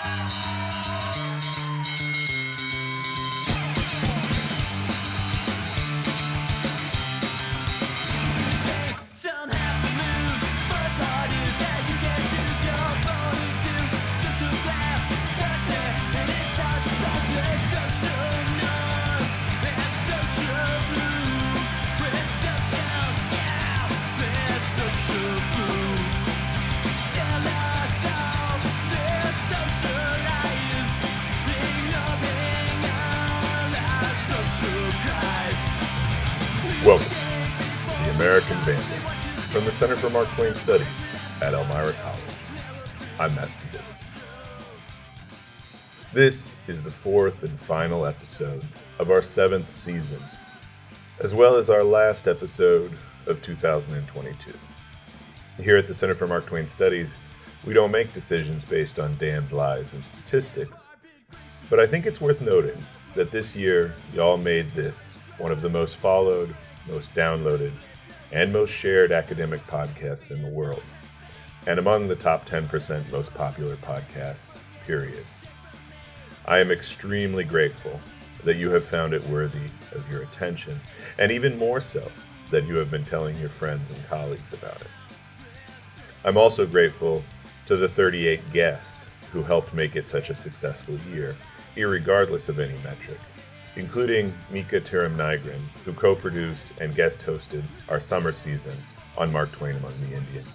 Some for Mark Twain Studies at Elmira College. I'm Matt Seybold. This is the fourth and final episode of our seventh season, as well as our last episode of 2022. Here at the Center for Mark Twain Studies, we don't make decisions based on damned lies and statistics, but I think it's worth noting that this year, y'all made this one of the most followed, most downloaded, and most shared academic podcasts in the world, and among the top 10% most popular podcasts, period. I am extremely grateful that you have found it worthy of your attention, and even more so that you have been telling your friends and colleagues about it. I'm also grateful to the 38 guests who helped make it such a successful year, irregardless of any metric, including Mika Tiram Nigrin, who co produced and guest hosted our summer season on Mark Twain Among the Indians.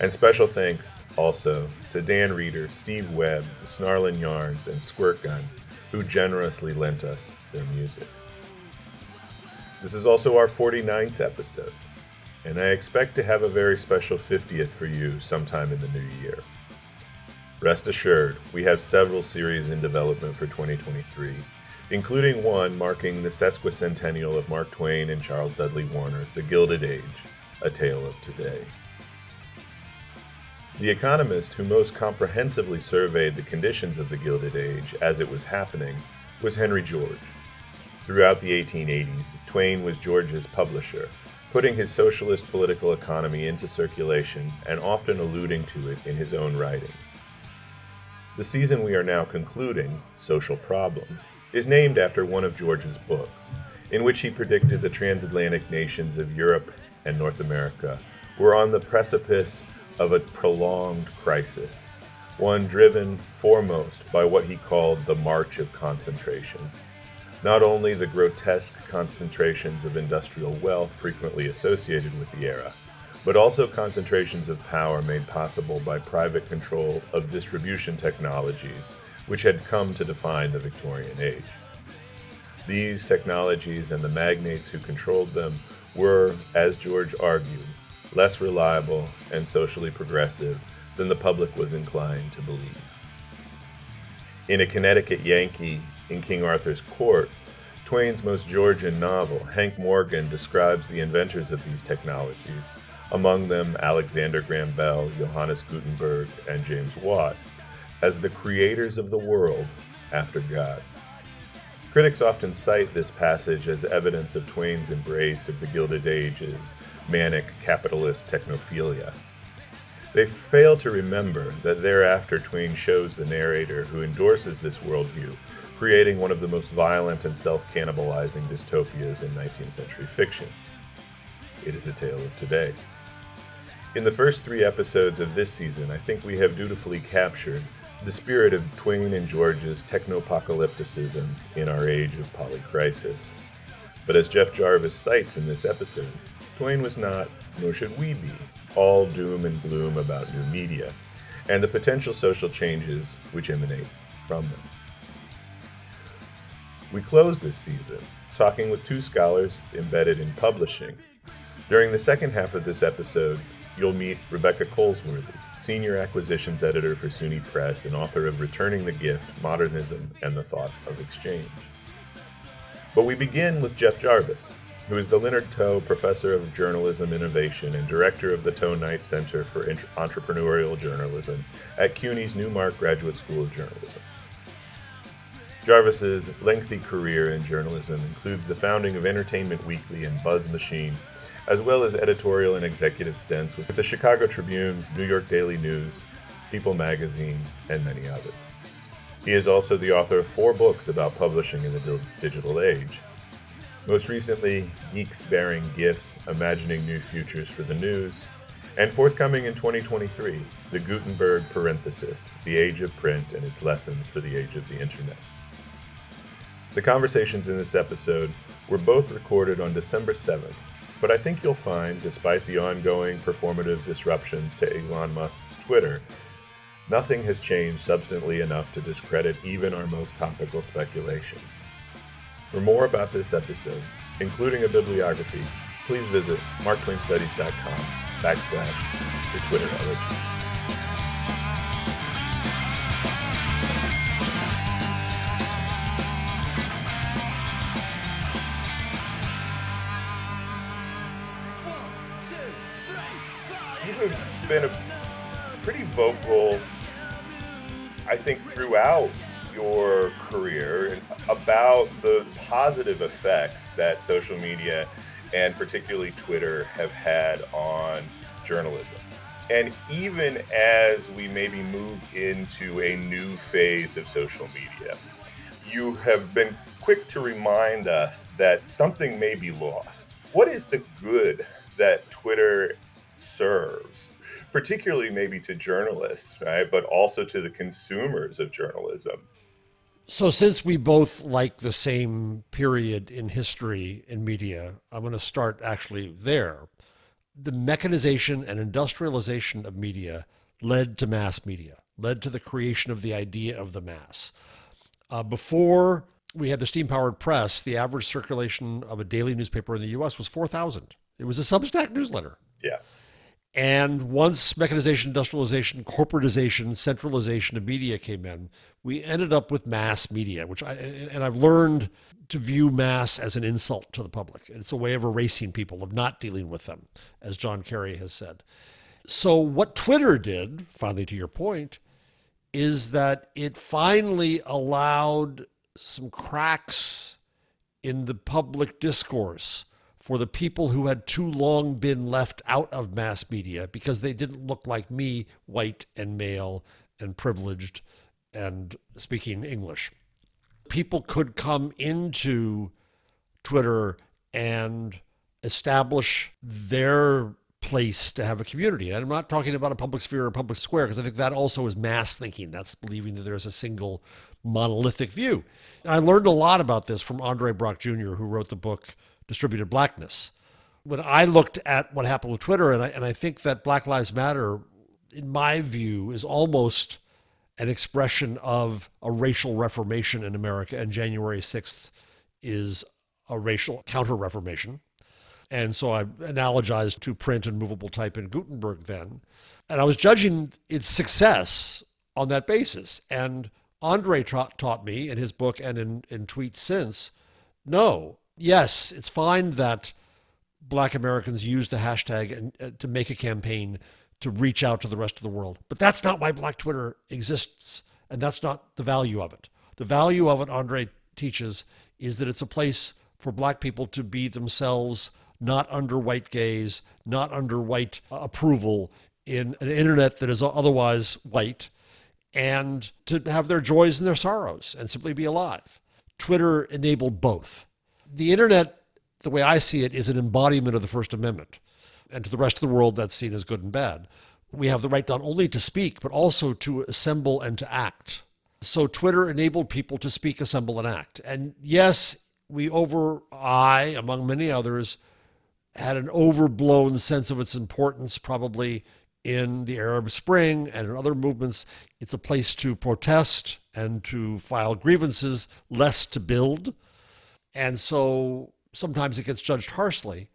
And special thanks also to Dan Reeder, Steve Webb, the Snarlin' Yarns, and Squirt Gun, who generously lent us their music. This is also our 49th episode, and I expect to have a very special 50th for you sometime in the new year. Rest assured, we have several series in development for 2023, including one marking the sesquicentennial of Mark Twain and Charles Dudley Warner's The Gilded Age, A Tale of Today. The economist who most comprehensively surveyed the conditions of the Gilded Age as it was happening was Henry George. Throughout the 1880s, Twain was George's publisher, putting his socialist political economy into circulation and often alluding to it in his own writings. The season we are now concluding, Social Problems, is named after one of George's books, in which he predicted the transatlantic nations of Europe and North America were on the precipice of a prolonged crisis, one driven foremost by what he called the March of Concentration. Not only the grotesque concentrations of industrial wealth frequently associated with the era, but also concentrations of power made possible by private control of distribution technologies which had come to define the Victorian age. These technologies and the magnates who controlled them were, as George argued, less reliable and socially progressive than the public was inclined to believe. In A Connecticut Yankee in King Arthur's Court, Twain's most Georgian novel, Hank Morgan describes the inventors of these technologies, among them Alexander Graham Bell, Johannes Gutenberg, and James Watt, as the creators of the world after God. Critics often cite this passage as evidence of Twain's embrace of the Gilded Age's manic capitalist technophilia. They fail to remember that thereafter Twain shows the narrator who endorses this worldview, creating one of the most violent and self cannibalizing dystopias in 19th century fiction. It is a tale of today. In the first three episodes of this season, I think we have dutifully captured the spirit of Twain and George's technopocalypticism in our age of polycrisis. But as Jeff Jarvis cites in this episode, Twain was not, nor should we be, all doom and gloom about new media and the potential social changes which emanate from them. We close this season talking with two scholars embedded in publishing. During the second half of this episode, you'll meet Rebecca Colesworthy, Senior Acquisitions Editor for SUNY Press and author of Returning the Gift Modernism and the Thought of Exchange. But we begin with Jeff Jarvis, who is the Leonard Tow Professor of Journalism Innovation and Director of the Tow-Knight Center for Entre- Entrepreneurial Journalism at CUNY's Newmark Graduate School of Journalism. Jarvis's lengthy career in journalism includes the founding of Entertainment Weekly and Buzz Machine, as well as editorial and executive stints with the Chicago Tribune, New York Daily News, People magazine, and many others. He is also the author of four books about publishing in the digital age. Most recently, Geeks Bearing Gifts Imagining New Futures for the News, and forthcoming in 2023, The Gutenberg Parenthesis The Age of Print and Its Lessons for the Age of the Internet. The conversations in this episode were both recorded on December 7th, but I think you'll find, despite the ongoing performative disruptions to Elon Musk's Twitter, nothing has changed substantially enough to discredit even our most topical speculations. For more about this episode, including a bibliography, please visit marktwainstudies.com backslash the Twitter elegy. Been a pretty vocal, I think, throughout your career about the positive effects that social media and particularly Twitter have had on journalism. And even as we maybe move into a new phase of social media, you have been quick to remind us that something may be lost. What is the good that Twitter serves, particularly maybe to journalists, right? But also to the consumers of journalism. So, since we both like the same period in history in media, I'm going to start actually there. The mechanization and industrialization of media led to mass media, led to the creation of the idea of the mass. Uh, before we had the steam powered press, the average circulation of a daily newspaper in the US was 4,000. It was a Substack newsletter. Yeah. And once mechanization, industrialization, corporatization, centralization of media came in, we ended up with mass media, which I and I've learned to view mass as an insult to the public. It's a way of erasing people, of not dealing with them, as John Kerry has said. So what Twitter did, finally to your point, is that it finally allowed some cracks in the public discourse for the people who had too long been left out of mass media because they didn't look like me, white and male and privileged and speaking English. People could come into Twitter and establish their place to have a community. And I'm not talking about a public sphere or a public square because I think that also is mass thinking. That's believing that there's a single monolithic view. And I learned a lot about this from Andre Brock Jr., who wrote the book Distributed Blackness. When I looked at what happened with Twitter, and I, and I think that Black Lives Matter, in my view, is almost an expression of a racial reformation in America, and January 6th is a racial counter reformation. And so I analogized to print and movable type in Gutenberg then. And I was judging its success on that basis. And Andre ta- taught me in his book and in, in tweets since no, yes, it's fine that black Americans use the hashtag and, uh, to make a campaign to reach out to the rest of the world. But that's not why Black Twitter exists. And that's not the value of it. The value of it, Andre teaches, is that it's a place for black people to be themselves, not under white gaze, not under white uh, approval in an internet that is otherwise white, and to have their joys and their sorrows and simply be alive. Twitter enabled both. The internet, the way I see it, is an embodiment of the First Amendment. And to the rest of the world, that's seen as good and bad. We have the right not only to speak, but also to assemble and to act. So Twitter enabled people to speak, assemble, and act. And yes, we over, I, among many others, had an overblown sense of its importance, probably in the Arab Spring and in other movements. It's a place to protest and to file grievances, less to build. And so sometimes it gets judged harshly.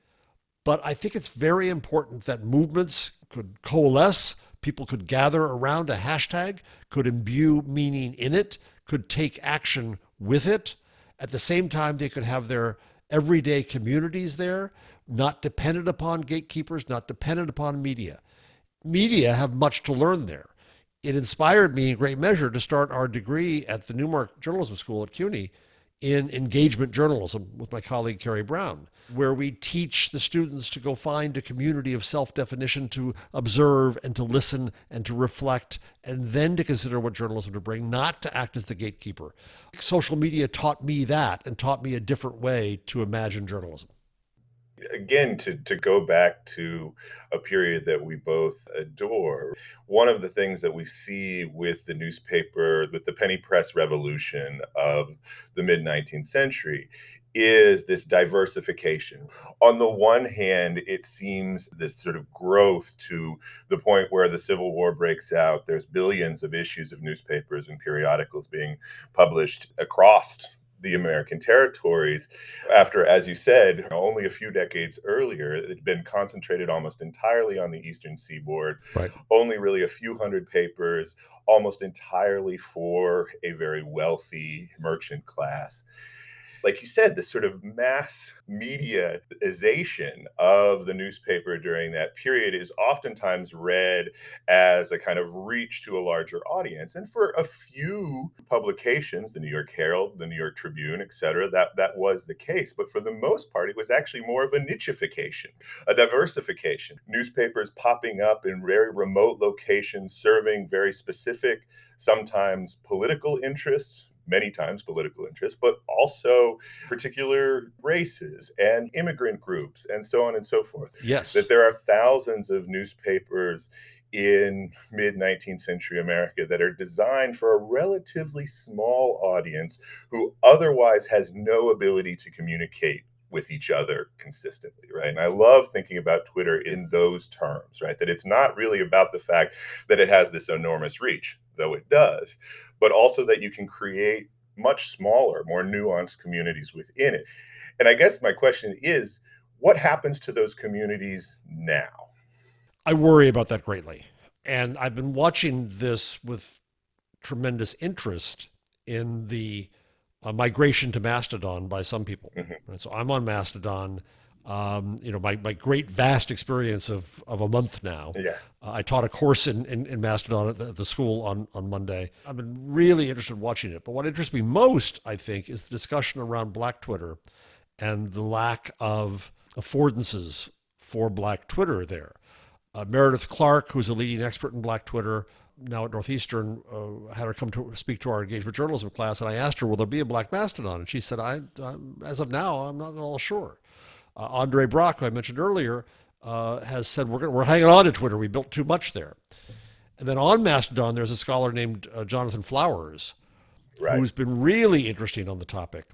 But I think it's very important that movements could coalesce, people could gather around a hashtag, could imbue meaning in it, could take action with it. At the same time, they could have their everyday communities there, not dependent upon gatekeepers, not dependent upon media. Media have much to learn there. It inspired me in great measure to start our degree at the Newmark Journalism School at CUNY in engagement journalism with my colleague Carrie Brown, where we teach the students to go find a community of self definition to observe and to listen and to reflect and then to consider what journalism to bring, not to act as the gatekeeper. Social media taught me that and taught me a different way to imagine journalism again to to go back to a period that we both adore one of the things that we see with the newspaper with the penny press revolution of the mid 19th century is this diversification. On the one hand, it seems this sort of growth to the point where the Civil War breaks out. There's billions of issues of newspapers and periodicals being published across the American territories after, as you said, only a few decades earlier, it had been concentrated almost entirely on the eastern seaboard. Right. Only really a few hundred papers, almost entirely for a very wealthy merchant class like you said, the sort of mass mediaization of the newspaper during that period is oftentimes read as a kind of reach to a larger audience. And for a few publications, the New York Herald, the New York Tribune, et cetera, that, that was the case. But for the most part, it was actually more of a nicheification, a diversification. Newspapers popping up in very remote locations, serving very specific, sometimes political interests, many times political interests, but also particular races and immigrant groups and so on and so forth. Yes. That there are thousands of newspapers in mid 19th century America that are designed for a relatively small audience who otherwise has no ability to communicate with each other consistently, right? And I love thinking about Twitter in those terms, right? That it's not really about the fact that it has this enormous reach, though it does, but also that you can create much smaller, more nuanced communities within it. And I guess my question is what happens to those communities now? I worry about that greatly. And I've been watching this with tremendous interest in the uh, migration to Mastodon by some people. Mm-hmm. So I'm on Mastodon um, you know, my, my great vast experience of, of a month now. Yeah. Uh, I taught a course in, in, in Mastodon at the, the, school on, on Monday. I've been really interested in watching it. But what interests me most, I think, is the discussion around Black Twitter and the lack of affordances for Black Twitter there. Uh, Meredith Clark, who's a leading expert in Black Twitter, now at Northeastern, uh, had her come to speak to our engagement journalism class, and I asked her, "Will there be a Black Mastodon?" And she said, "I, as of now, I'm not at all sure." Uh, Andre Brock, who I mentioned earlier, uh, has said we're, we're hanging on to Twitter. We built too much there. And then on Mastodon, there's a scholar named uh, Jonathan Flowers, right. who's been really interesting on the topic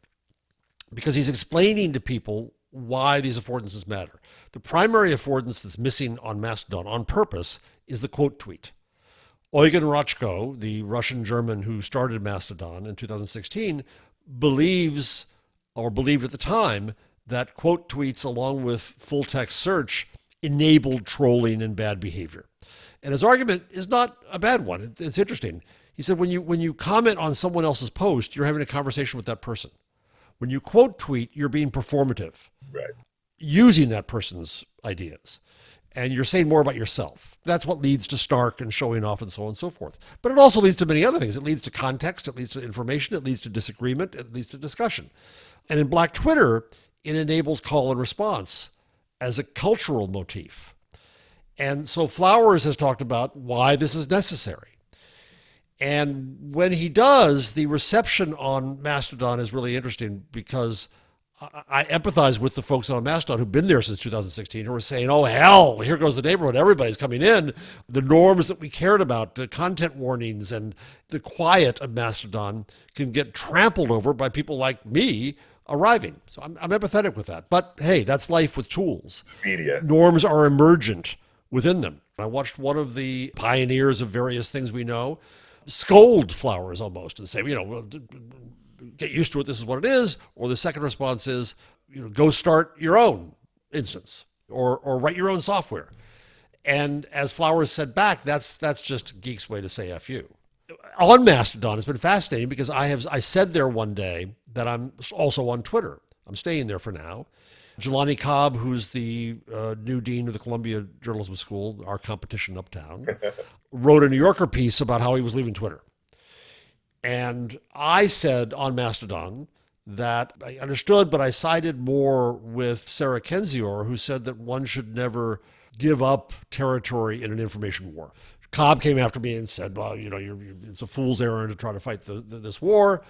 because he's explaining to people why these affordances matter. The primary affordance that's missing on Mastodon on purpose is the quote tweet. Eugen Rochko, the Russian German who started Mastodon in 2016, believes or believed at the time that quote tweets along with full text search enabled trolling and bad behavior. And his argument is not a bad one. It's interesting. He said when you when you comment on someone else's post, you're having a conversation with that person. When you quote tweet, you're being performative. Right. Using that person's ideas. And you're saying more about yourself. That's what leads to Stark and showing off and so on and so forth. But it also leads to many other things. It leads to context, it leads to information, it leads to disagreement, it leads to discussion. And in Black Twitter, it enables call and response as a cultural motif. And so Flowers has talked about why this is necessary. And when he does, the reception on Mastodon is really interesting because I empathize with the folks on Mastodon who've been there since 2016 who are saying, oh, hell, here goes the neighborhood. Everybody's coming in. The norms that we cared about, the content warnings and the quiet of Mastodon can get trampled over by people like me arriving. So I'm, I'm empathetic with that. But hey, that's life with tools. Media. Norms are emergent within them. I watched one of the pioneers of various things we know scold flowers almost and say, you know, get used to it. This is what it is. Or the second response is, you know, go start your own instance or, or write your own software. And as Flowers said back, that's that's just geek's way to say F you. On Mastodon, it's been fascinating because I have I said there one day that I'm also on Twitter. I'm staying there for now. Jelani Cobb, who's the uh, new dean of the Columbia Journalism School, our competition uptown, wrote a New Yorker piece about how he was leaving Twitter. And I said on Mastodon that I understood, but I sided more with Sarah Kendzior, who said that one should never give up territory in an information war. Cobb came after me and said, "Well, you know, you're, you're, it's a fool's errand to try to fight the, the, this war."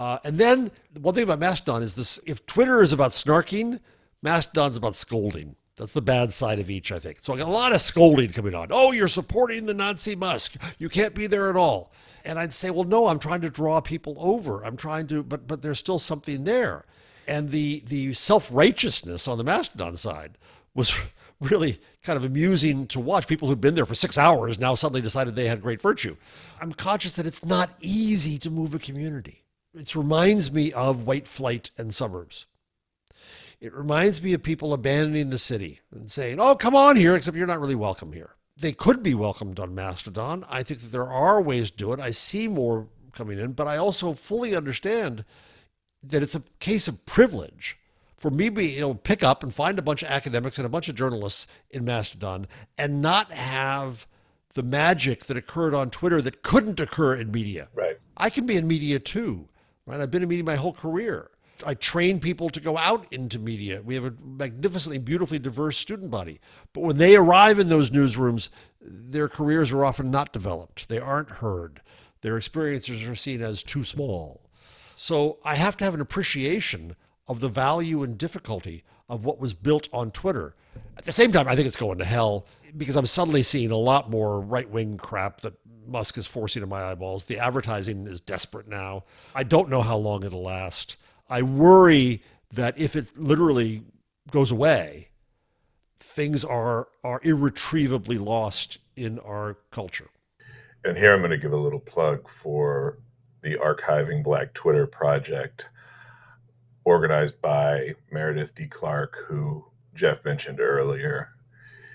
Uh, and then one thing about Mastodon is this: if Twitter is about snarking, Mastodon's about scolding. That's the bad side of each, I think. So I got a lot of scolding coming on. Oh, you're supporting the Nazi Musk. You can't be there at all. And I'd say, well, no, I'm trying to draw people over. I'm trying to, but but there's still something there. And the the self righteousness on the Mastodon side was really kind of amusing to watch. People who'd been there for six hours now suddenly decided they had great virtue. I'm conscious that it's not easy to move a community. It reminds me of white flight and suburbs. It reminds me of people abandoning the city and saying, oh, come on here, except you're not really welcome here. They could be welcomed on Mastodon. I think that there are ways to do it. I see more coming in, but I also fully understand that it's a case of privilege for me to you know pick up and find a bunch of academics and a bunch of journalists in Mastodon and not have the magic that occurred on Twitter that couldn't occur in media. Right. I can be in media too. Right. I've been in media my whole career. I train people to go out into media. We have a magnificently, beautifully diverse student body. But when they arrive in those newsrooms, their careers are often not developed. They aren't heard. Their experiences are seen as too small. So I have to have an appreciation of the value and difficulty of what was built on Twitter. At the same time, I think it's going to hell because I'm suddenly seeing a lot more right wing crap that Musk is forcing in my eyeballs. The advertising is desperate now. I don't know how long it'll last. I worry that if it literally goes away, things are are irretrievably lost in our culture. And here I'm going to give a little plug for the Archiving Black Twitter project, organized by Meredith D. Clark, who Jeff mentioned earlier.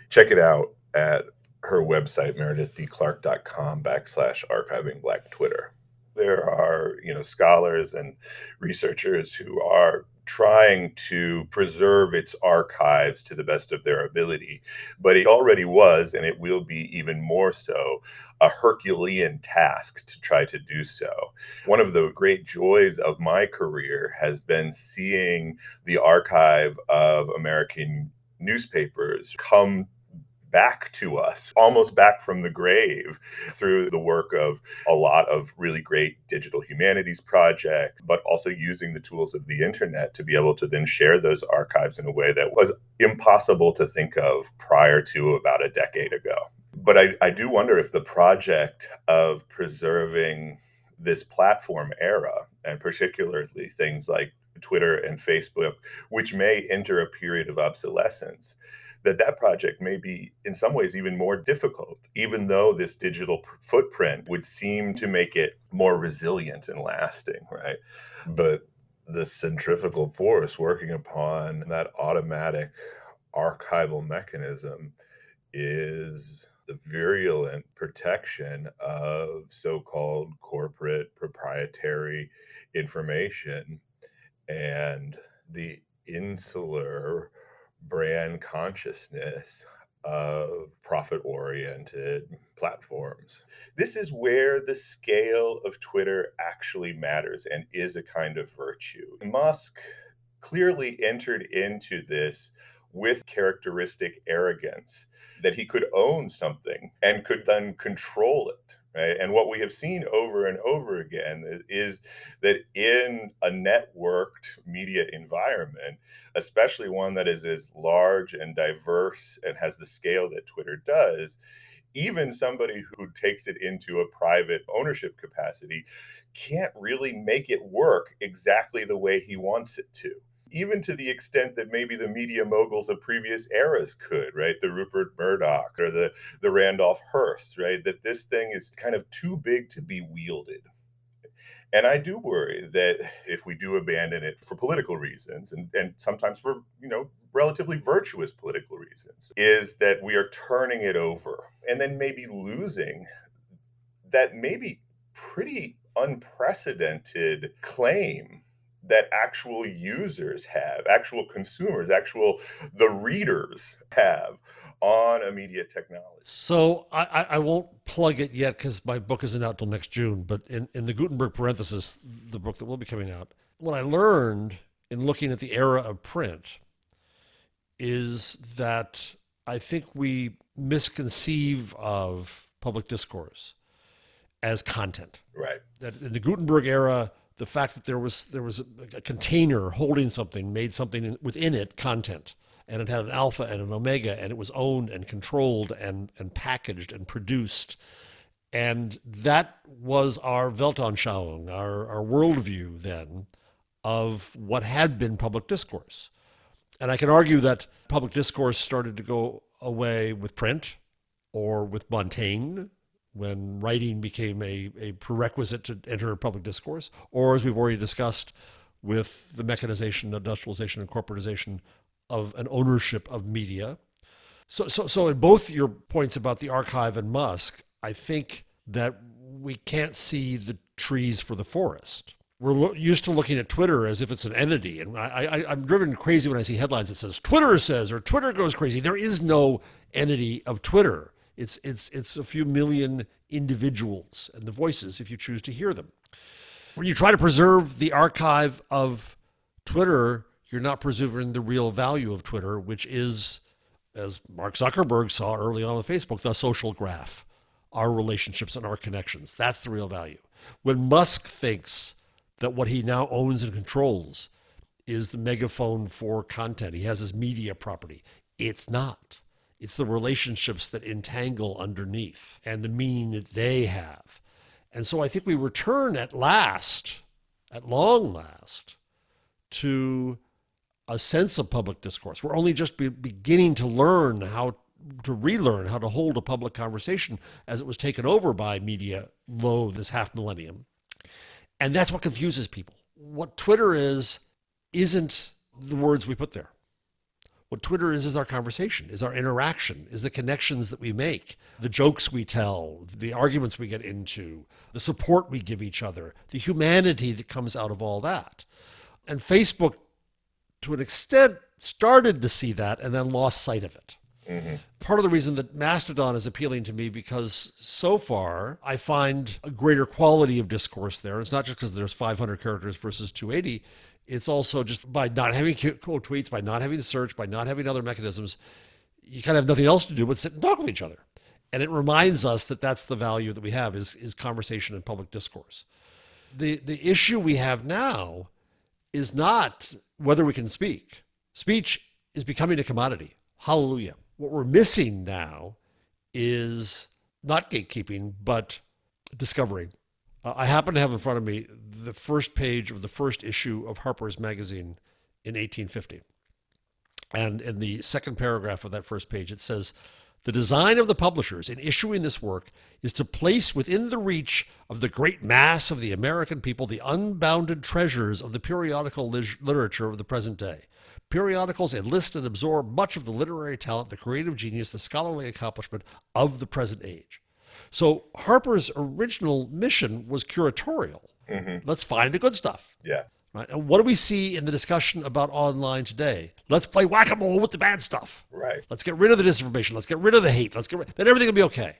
Check it out at her website, meredithdclark.com backslash archiving black Twitter. There are you know scholars and researchers who are trying to preserve its archives to the best of their ability but it already was and it will be even more so a herculean task to try to do so. One of the great joys of my career has been seeing the archive of american newspapers come back to us, almost back from the grave through the work of a lot of really great digital humanities projects, but also using the tools of the internet to be able to then share those archives in a way that was impossible to think of prior to about a decade ago. But I, I do wonder if the project of preserving this platform era, and particularly things like Twitter and Facebook, which may enter a period of obsolescence, that that project may be in some ways even more difficult even though this digital footprint would seem to make it more resilient and lasting right? But the centrifugal force working upon that automatic archival mechanism is the virulent protection of so-called corporate proprietary information and the insular brand consciousness of profit oriented platforms. This is where the scale of Twitter actually matters and is a kind of virtue. Musk clearly entered into this with characteristic arrogance that he could own something and could then control it right? And what we have seen over and over again is that in a networked media environment, especially one that is as large and diverse and has the scale that Twitter does, even somebody who takes it into a private ownership capacity can't really make it work exactly the way he wants it to even to the extent that maybe the media moguls of previous eras could, right? The Rupert Murdoch or the, the Randolph Hearst, right? That this thing is kind of too big to be wielded. And I do worry that if we do abandon it for political reasons and, and sometimes for, you know, relatively virtuous political reasons, is that we are turning it over and then maybe losing that maybe pretty unprecedented claim that actual users have, actual consumers, actual the readers have on a media technology. So I, I won't plug it yet because my book isn't out till next June. But in, in the Gutenberg parenthesis, the book that will be coming out, What I learned in looking at the era of print is that I think we misconceive of public discourse as content. Right. That in the Gutenberg era, the fact that there was there was a, a container holding something made something in, within it content, and it had an alpha and an omega, and it was owned and controlled and and packaged and produced, and that was our Weltanschauung, our our worldview then, of what had been public discourse. And I can argue that public discourse started to go away with print or with Montaigne when writing became a, a prerequisite to enter public discourse, or as we've already discussed, with the mechanization, industrialization, and corporatization of an ownership of media. So, so, so in both your points about the archive and Musk, I think that we can't see the trees for the forest we're lo- used to looking at Twitter as if it's an entity, and I, I, I'm driven crazy when I see headlines that says Twitter says or Twitter goes crazy. There is no entity of Twitter. It's it's it's a few million individuals and the voices if you choose to hear them. When you try to preserve the archive of Twitter, you're not preserving the real value of Twitter, which is, as Mark Zuckerberg saw early on with Facebook, the social graph, our relationships and our connections. That's the real value. When Musk thinks that what he now owns and controls is the megaphone for content. He has his media property. It's not. It's the relationships that entangle underneath and the meaning that they have. And so I think we return at last, at long last, to a sense of public discourse. We're only just be beginning to learn how to relearn how to hold a public conversation as it was taken over by media low this half millennium. And that's what confuses people. What Twitter is, isn't the words we put there. What Twitter is, is our conversation, is our interaction, is the connections that we make, the jokes we tell, the arguments we get into, the support we give each other, the humanity that comes out of all that. And Facebook, to an extent, started to see that and then lost sight of it. Mm-hmm. Part of the reason that Mastodon is appealing to me because so far I find a greater quality of discourse there. It's not just because there's 500 characters versus 280. It's also just by not having quote tweets, by not having the search, by not having other mechanisms, you kind of have nothing else to do but sit and talk with each other. And it reminds us that that's the value that we have is, is conversation and public discourse. The, the issue we have now is not whether we can speak. Speech is becoming a commodity. Hallelujah. What we're missing now is not gatekeeping, but discovery. Uh, I happen to have in front of me the first page of the first issue of Harper's Magazine in 1850. And in the second paragraph of that first page, it says, the design of the publishers in issuing this work is to place within the reach of the great mass of the American people the unbounded treasures of the periodical literature of the present day. Periodicals enlist and absorb much of the literary talent, the creative genius, the scholarly accomplishment of the present age. So Harper's original mission was curatorial. Mm-hmm. Let's find the good stuff. Yeah. Right. And what do we see in the discussion about online today? Let's play whack a mole with the bad stuff. Right. Let's get rid of the disinformation. Let's get rid of the hate. Let's get rid. Then everything will be okay.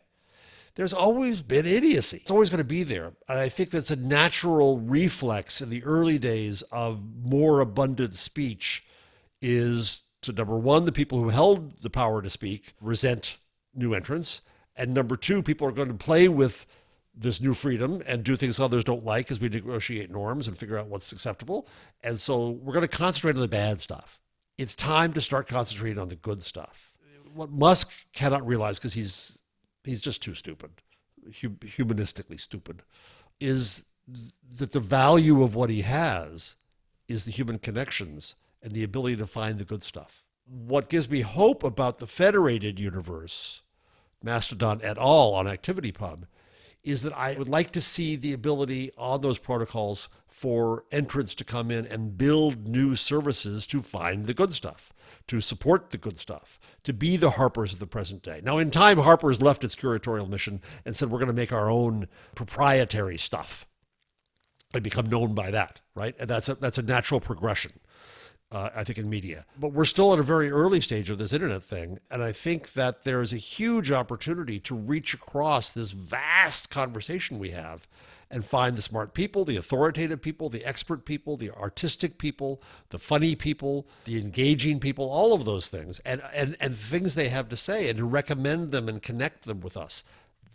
There's always been idiocy. It's always going to be there. And I think that's a natural reflex in the early days of more abundant speech is to number one, the people who held the power to speak resent new entrants. And number two, people are going to play with this new freedom and do things others don't like as we negotiate norms and figure out what's acceptable. And so we're going to concentrate on the bad stuff. It's time to start concentrating on the good stuff. What Musk cannot realize, because he's he's just too stupid, humanistically stupid, is that the value of what he has is the human connections and the ability to find the good stuff. What gives me hope about the federated universe, Mastodon at all on ActivityPub, is that I would like to see the ability on those protocols for entrants to come in and build new services to find the good stuff, to support the good stuff, to be the Harpers of the present day. Now, in time, Harper's left its curatorial mission and said, we're going to make our own proprietary stuff and become known by that, right? And that's a, that's a natural progression uh, I think, in media. But we're still at a very early stage of this internet thing. And I think that there is a huge opportunity to reach across this vast conversation we have and find the smart people, the authoritative people, the expert people, the artistic people, the funny people, the engaging people, all of those things, and, and, and things they have to say, and to recommend them and connect them with us.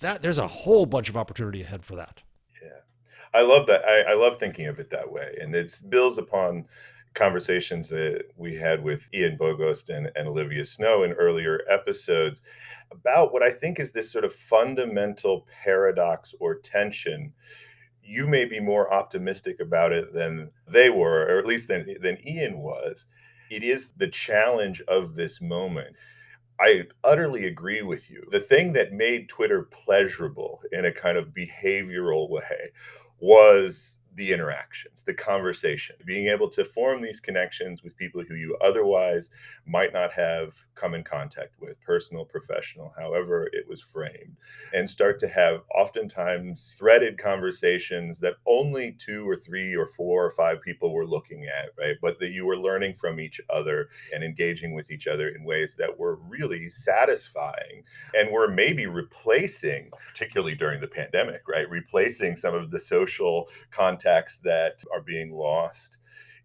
That there's a whole bunch of opportunity ahead for that. Yeah, I love that. I, I love thinking of it that way, and it builds upon conversations that we had with Ian Bogost and, and Olivia Snow in earlier episodes about what I think is this sort of fundamental paradox or tension. You may be more optimistic about it than they were, or at least than, than Ian was. It is the challenge of this moment. I utterly agree with you. The thing that made Twitter pleasurable in a kind of behavioral way was the interactions, the conversation, being able to form these connections with people who you otherwise might not have come in contact with, personal, professional, however it was framed, and start to have oftentimes threaded conversations that only two or three or four or five people were looking at, right? But that you were learning from each other and engaging with each other in ways that were really satisfying and were maybe replacing, particularly during the pandemic, right? Replacing some of the social contacts that are being lost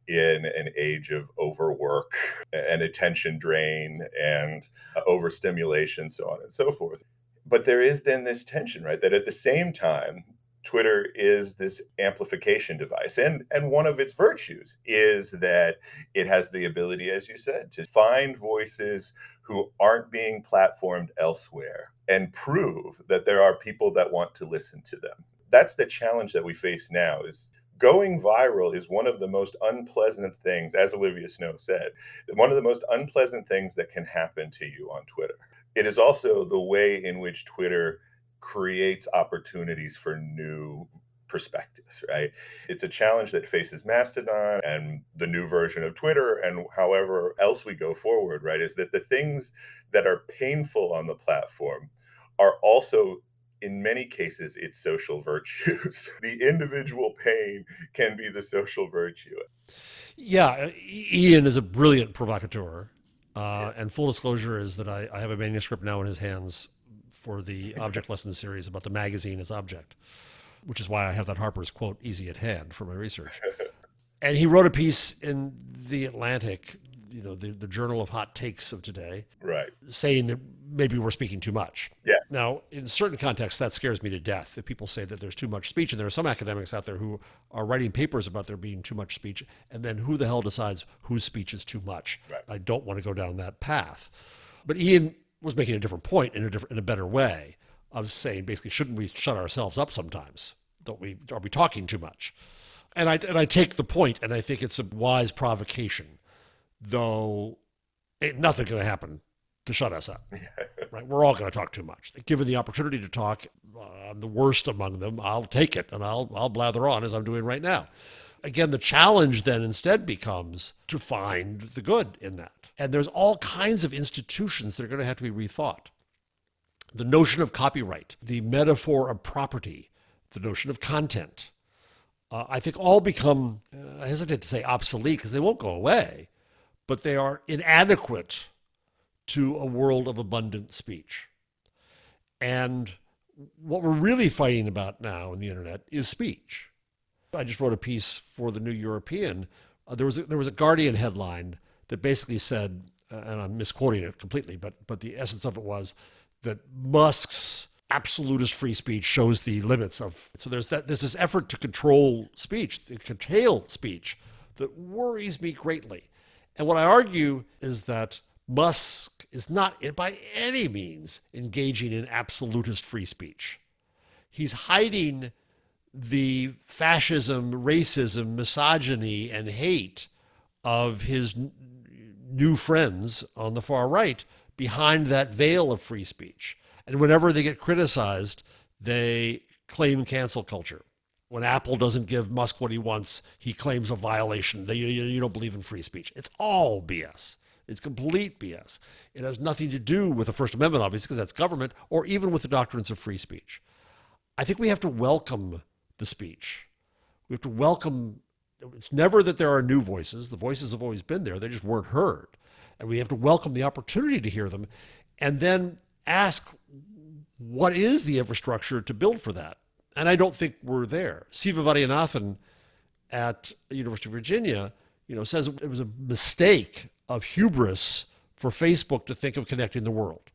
in an age of overwork and attention drain and overstimulation, so on and so forth. But there is then this tension, right? That at the same time, Twitter is this amplification device. And, and one of its virtues is that it has the ability, as you said, to find voices who aren't being platformed elsewhere and prove that there are people that want to listen to them. That's the challenge that we face now is going viral is one of the most unpleasant things, as Olivia Snow said, one of the most unpleasant things that can happen to you on Twitter. It is also the way in which Twitter creates opportunities for new perspectives, right? It's a challenge that faces Mastodon and the new version of Twitter and however else we go forward, right? Is that the things that are painful on the platform are also in many cases it's social virtues. The individual pain can be the social virtue. Yeah ian is a brilliant provocateur uh, and full disclosure is that I, I, have a manuscript now in his hands for the object lesson series about the magazine as object which is why i have that harper's quote easy at hand for my research. And he wrote a piece in the atlantic you know the, the journal of hot takes of today right. saying that maybe we're speaking too much. Yeah. Now in certain contexts that scares me to death if people say that there's too much speech and there are some academics out there who are writing papers about there being too much speech and then who the hell decides whose speech is too much? Right. i don't want to go down that path. But ian was making a different point in a different in a better way of saying basically shouldn't we shut ourselves up sometimes? Don't we are we talking too much? And I, and I take the point, and I think it's a wise provocation though ain't nothing going to happen to shut us up. right? We're all going to talk too much. Given the opportunity to talk, uh, I'm the worst among them. I'll take it and I'll I'll blather on as I'm doing right now. Again, the challenge then instead becomes to find the good in that. And there's all kinds of institutions that are going to have to be rethought. The notion of copyright, the metaphor of property, the notion of content, uh, I think all become, uh, I hesitate to say obsolete because they won't go away but they are inadequate to a world of abundant speech. And what we're really fighting about now in the internet is speech. I just wrote a piece for the New European. Uh, there was a, there was a Guardian headline that basically said, uh, and I'm misquoting it completely, but but the essence of it was that Musk's absolutist free speech shows the limits of. So there's that there's this effort to control speech, to curtail speech, that worries me greatly. And what I argue is that Musk is not by any means engaging in absolutist free speech. He's hiding the fascism, racism, misogyny, and hate of his n- new friends on the far right behind that veil of free speech. And whenever they get criticized, they claim cancel culture. When Apple doesn't give Musk what he wants, he claims a violation. You, you don't believe in free speech. It's all BS. It's complete BS. It has nothing to do with the First Amendment, obviously, because that's government, or even with the doctrines of free speech. I think we have to welcome the speech. We have to welcome, it's never that there are new voices. The voices have always been there, they just weren't heard. And we have to welcome the opportunity to hear them and then ask what is the infrastructure to build for that? And I don't think we're there. Siva Vaidhyanathan at the University of Virginia, you know, says it was a mistake of hubris for Facebook to think of connecting the world.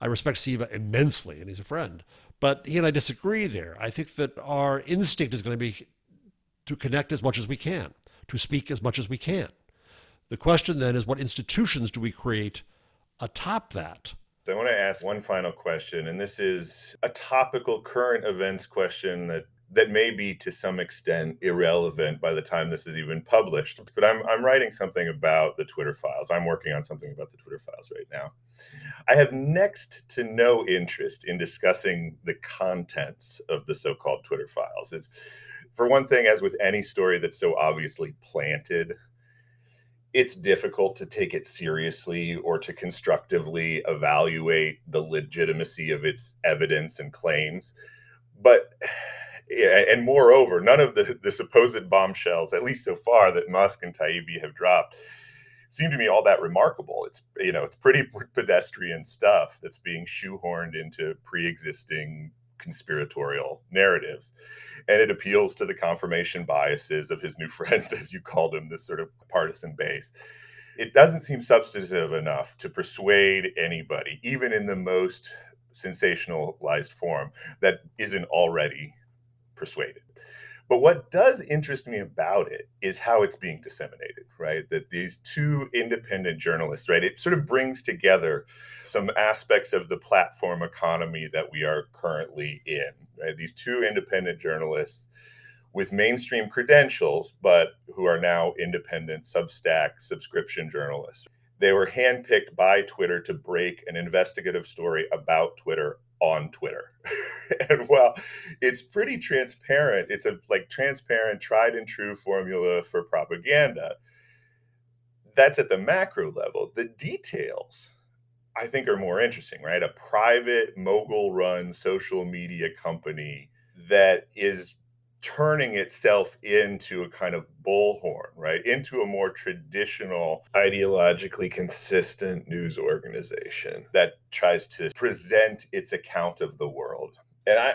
I respect Siva immensely, and he's a friend. But he and I disagree there. I think that our instinct is going to be to connect as much as we can, to speak as much as we can. The question then is what institutions do we create atop that? I want to ask one final question, and this is a topical current events question that that may be to some extent irrelevant by the time this is even published. But I'm, I'm writing something about the Twitter files. I'm working on something about the Twitter files right now. I have next to no interest in discussing the contents of the so called Twitter files. It's, for one thing, as with any story that's so obviously planted, it's difficult to take it seriously or to constructively evaluate the legitimacy of its evidence and claims. But and moreover, none of the, the supposed bombshells, at least so far, that Musk and Taibbi have dropped, seem to me all that remarkable. It's you know it's pretty pedestrian stuff that's being shoehorned into pre-existing conspiratorial narratives, and it appeals to the confirmation biases of his new friends, as you called him, this sort of partisan base. It doesn't seem substantive enough to persuade anybody, even in the most sensationalized form, that isn't already persuaded. But what does interest me about it is how it's being disseminated, right? That these two independent journalists, right? It sort of brings together some aspects of the platform economy that we are currently in, right? These two independent journalists with mainstream credentials, but who are now independent Substack subscription journalists. They were handpicked by Twitter to break an investigative story about Twitter on Twitter. and while it's pretty transparent, it's a like transparent, tried and true formula for propaganda. That's at the macro level. The details, I think, are more interesting, right? A private mogul run social media company that is turning itself into a kind of bullhorn, right? Into a more traditional, ideologically consistent news organization that tries to present its account of the world. And I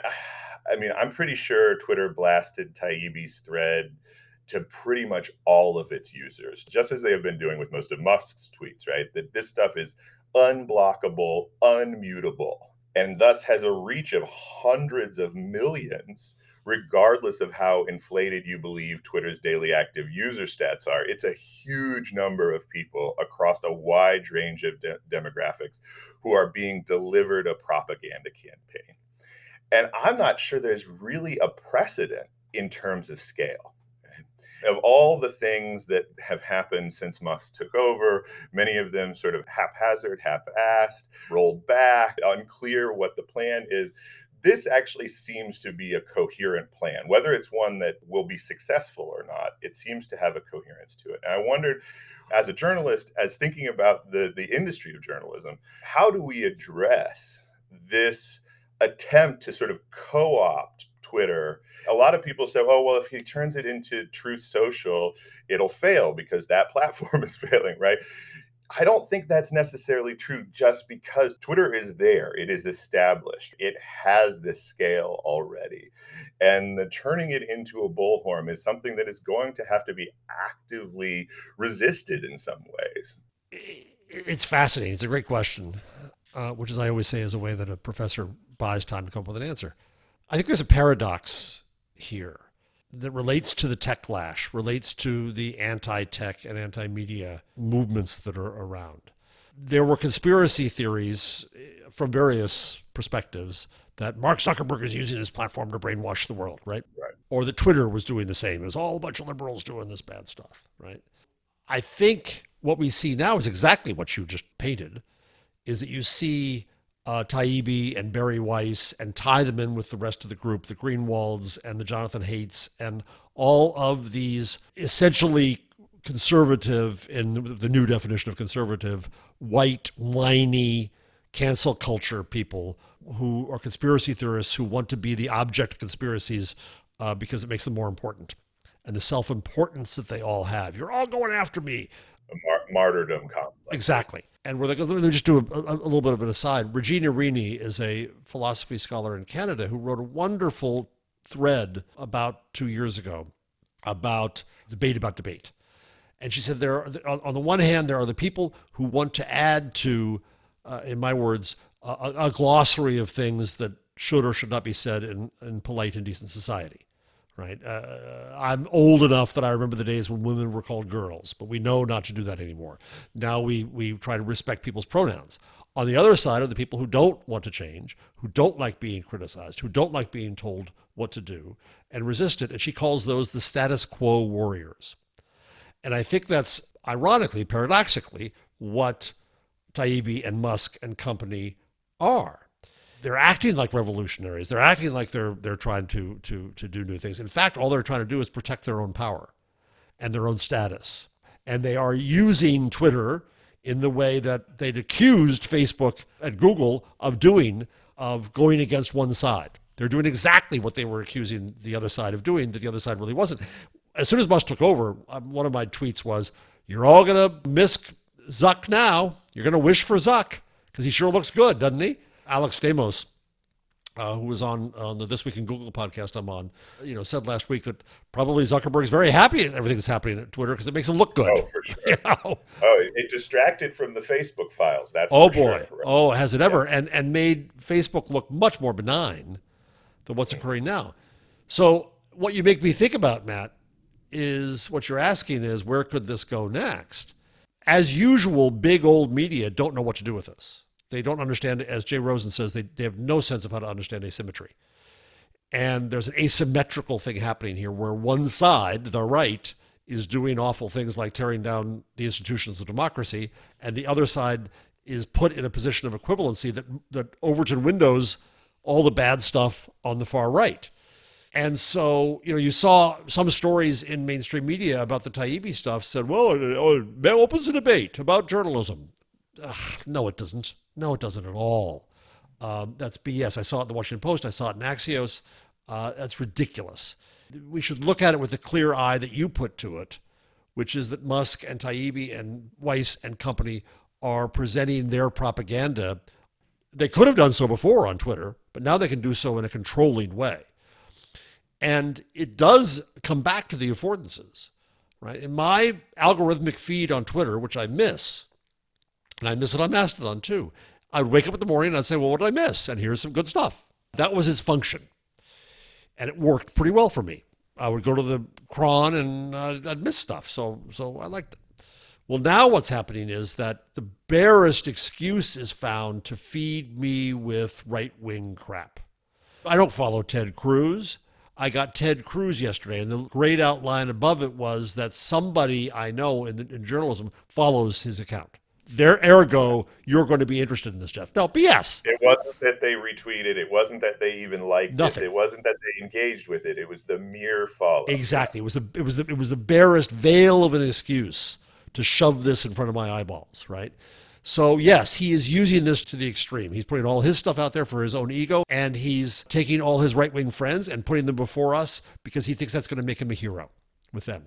I mean, I'm pretty sure Twitter blasted Taibbi's thread to pretty much all of its users, just as they have been doing with most of Musk's tweets, right? That this stuff is unblockable, unmutable, and thus has a reach of hundreds of millions regardless of how inflated you believe Twitter's daily active user stats are. It's a huge number of people across a wide range of de- demographics who are being delivered a propaganda campaign. And I'm not sure there's really a precedent in terms of scale. Of all the things that have happened since Musk took over, many of them sort of haphazard, half assed, rolled back, unclear what the plan is this actually seems to be a coherent plan. Whether it's one that will be successful or not, it seems to have a coherence to it. And I wondered, as a journalist, as thinking about the, the industry of journalism, how do we address this attempt to sort of co opt Twitter? A lot of people say, oh, well, if he turns it into Truth Social, it'll fail because that platform is failing, right? I don't think that's necessarily true just because Twitter is there. It is established. It has this scale already. And the turning it into a bullhorn is something that is going to have to be actively resisted in some ways. It's fascinating. It's a great question, uh, which, as I always say, is a way that a professor buys time to come up with an answer. I think there's a paradox here that relates to the techlash, relates to the anti tech and anti media movements that are around. There were conspiracy theories eh, from various perspectives that Mark Zuckerberg is using his platform to brainwash the world, right? Right. Or that Twitter was doing the same. It was all a bunch of liberals doing this bad stuff, right? I think what we see now is exactly what you just painted, is that you see uh, Taibbi and Bari Weiss and tie them in with the rest of the group, the Greenwalds and the Jonathan Haidts, and all of these essentially conservative, in the new definition of conservative, white, whiny, cancel culture people who are conspiracy theorists who want to be the object of conspiracies uh, because it makes them more important. And the self importance that they all have. You're all going after me. Mar- martyrdom complex. Exactly. And we're like, let me just do a, a, a, little bit of an aside. Regina Rini is a philosophy scholar in Canada who wrote a wonderful thread about two years ago about debate about debate. And she said, there are, on the one hand, there are the people who want to add to, uh, in my words, a, a, glossary of things that should or should not be said in, in polite and decent society. Right? Uh, I'm old enough that I remember the days when women were called girls, but we know not to do that anymore. Now we, we try to respect people's pronouns. On the other side are the people who don't want to change, who don't like being criticized, who don't like being told what to do, and resist it. And she calls those the status quo warriors. And I think that's ironically, paradoxically, what Taibbi and Musk and company are. They're acting like revolutionaries. They're acting like they're they're trying to to to do new things. In fact, all they're trying to do is protect their own power and their own status. And they are using Twitter in the way that they'd accused Facebook and Google of doing, of going against one side. They're doing exactly what they were accusing the other side of doing, that the other side really wasn't. As soon as Musk took over, um, one of my tweets was, You're all going to miss Zuck now. You're going to wish for Zuck because he sure looks good, doesn't he? Alex Stamos, uh, who was on on the This Week in Google podcast I'm on, you know, said last week that probably Zuckerberg's very happy at everything that's happening at Twitter because it makes him look good. Oh, for sure. You know? Oh, it distracted from the Facebook files. That's oh boy. Sure. Oh, has it ever? Yeah. And and made Facebook look much more benign than what's occurring now. So what you make me think about, Matt, is what you're asking is where could this go next? As usual, big old media don't know what to do with this. They don't understand, as Jay Rosen says, they, they have no sense of how to understand asymmetry. And there's an asymmetrical thing happening here where one side, the right, is doing awful things like tearing down the institutions of democracy, and the other side is put in a position of equivalency that, that Overton windows all the bad stuff on the far right. And so, you know, you saw some stories in mainstream media about the Taibbi stuff said, well, it, opens a debate about journalism. Ugh, no, it doesn't. No, it doesn't at all. Um, that's BS. I saw it in the Washington Post. I saw it in Axios. Uh, that's ridiculous. We should look at it with the clear eye that you put to it, which is that Musk and Taibbi and Weiss and company are presenting their propaganda. They could have done so before on Twitter, but now they can do so in a controlling way. And it does come back to the affordances, right? In my algorithmic feed on Twitter, which I miss, and I miss it on Mastodon too, I'd wake up in the morning and I'd say, well, what did I miss? And here's some good stuff. That was his function. And it worked pretty well for me. I would go to the chron and I'd miss stuff. So, so I liked it. Well, now what's happening is that the barest excuse is found to feed me with right wing crap. I don't follow Ted Cruz. I got Ted Cruz yesterday, and the great outline above it was that somebody I know in, in journalism follows his account. There, ergo, you're going to be interested in this, Jeff. No, BS. It wasn't that they retweeted. It wasn't that they even liked Nothing. it. It wasn't that they engaged with it. It was the mere follow. Exactly. It was the it was the it was the barest veil of an excuse to shove this in front of my eyeballs, right? So, yes, he is using this to the extreme. He's putting all his stuff out there for his own ego, and he's taking all his right wing friends and putting them before us because he thinks that's going to make him a hero with them.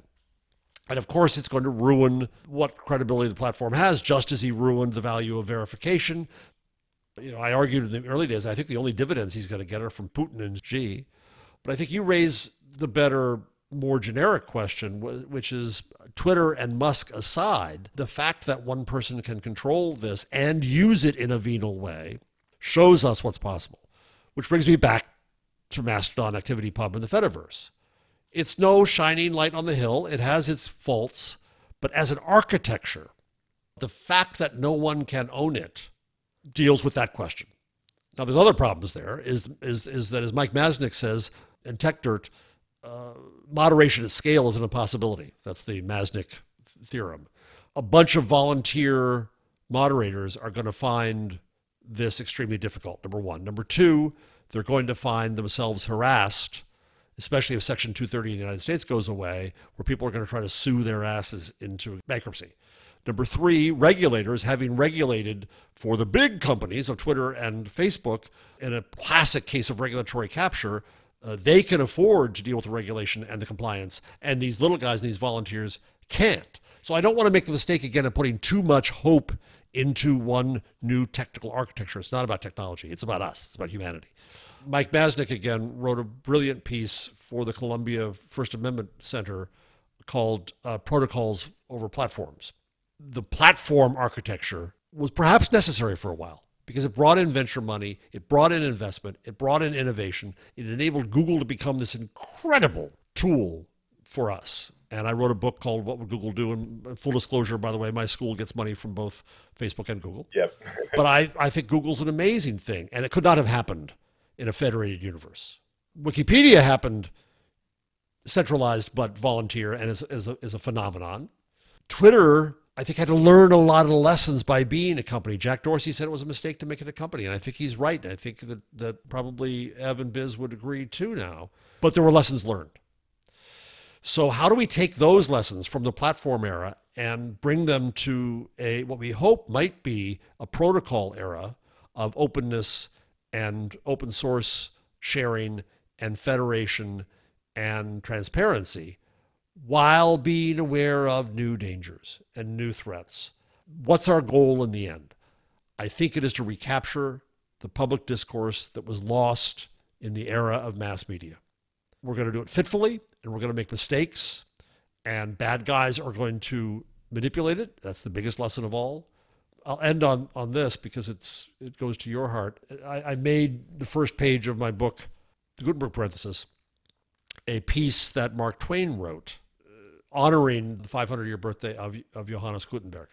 And of course, it's going to ruin what credibility the platform has, just as he ruined the value of verification. You know, I argued in the early days, I think the only dividends he's going to get are from Putin and Xi. But I think you raise the better more generic question, which is Twitter and Musk aside, the fact that one person can control this and use it in a venal way shows us what's possible. Which brings me back to Mastodon Activity Pub and the Fediverse. It's no shining light on the hill, it has its faults, but as an architecture, the fact that no one can own it deals with that question. Now, there's other problems there, is, is, is that as Mike Masnick says in TechDirt, uh, moderation at scale is an impossibility. That's the Masnick theorem. A bunch of volunteer moderators are going to find this extremely difficult, number one. Number two, they're going to find themselves harassed, especially if Section 230 in the United States goes away, where people are going to try to sue their asses into bankruptcy. Number three, regulators having regulated for the big companies of Twitter and Facebook in a classic case of regulatory capture uh, they can afford to deal with the regulation and the compliance, and these little guys and these volunteers can't. So I don't want to make the mistake again of putting too much hope into one new technical architecture. It's not about technology, it's about us, it's about humanity. Mike Masnick again wrote a brilliant piece for the Columbia First Amendment Center called uh, Protocols Over Platforms. The platform architecture was perhaps necessary for a while because it brought in venture money, it brought in investment, it brought in innovation, it enabled Google to become this incredible tool for us. And I wrote a book called What Would Google Do? And full disclosure, by the way, my school gets money from both Facebook and Google. Yep. but I, I think Google's an amazing thing, and it could not have happened in a federated universe. Wikipedia happened centralized but volunteer and is, is, a, is a phenomenon. Twitter, I think, had to learn a lot of lessons by being a company. Jack Dorsey said it was a mistake to make it a company, and I think he's right. I think that, that probably Ev and Biz would agree too now. But there were lessons learned. So how do we take those lessons from the platform era and bring them to a what we hope might be a protocol era of openness and open source sharing and federation and transparency while being aware of new dangers and new threats. What's our goal in the end? I think it is to recapture the public discourse that was lost in the era of mass media. We're going to do it fitfully and we're going to make mistakes, and bad guys are going to manipulate it. That's the biggest lesson of all. I'll end on, on this because it's it goes to your heart. I, I made the first page of my book, the Gutenberg parenthesis, a piece that Mark Twain wrote uh, honoring the 500 year birthday of, of Johannes Gutenberg.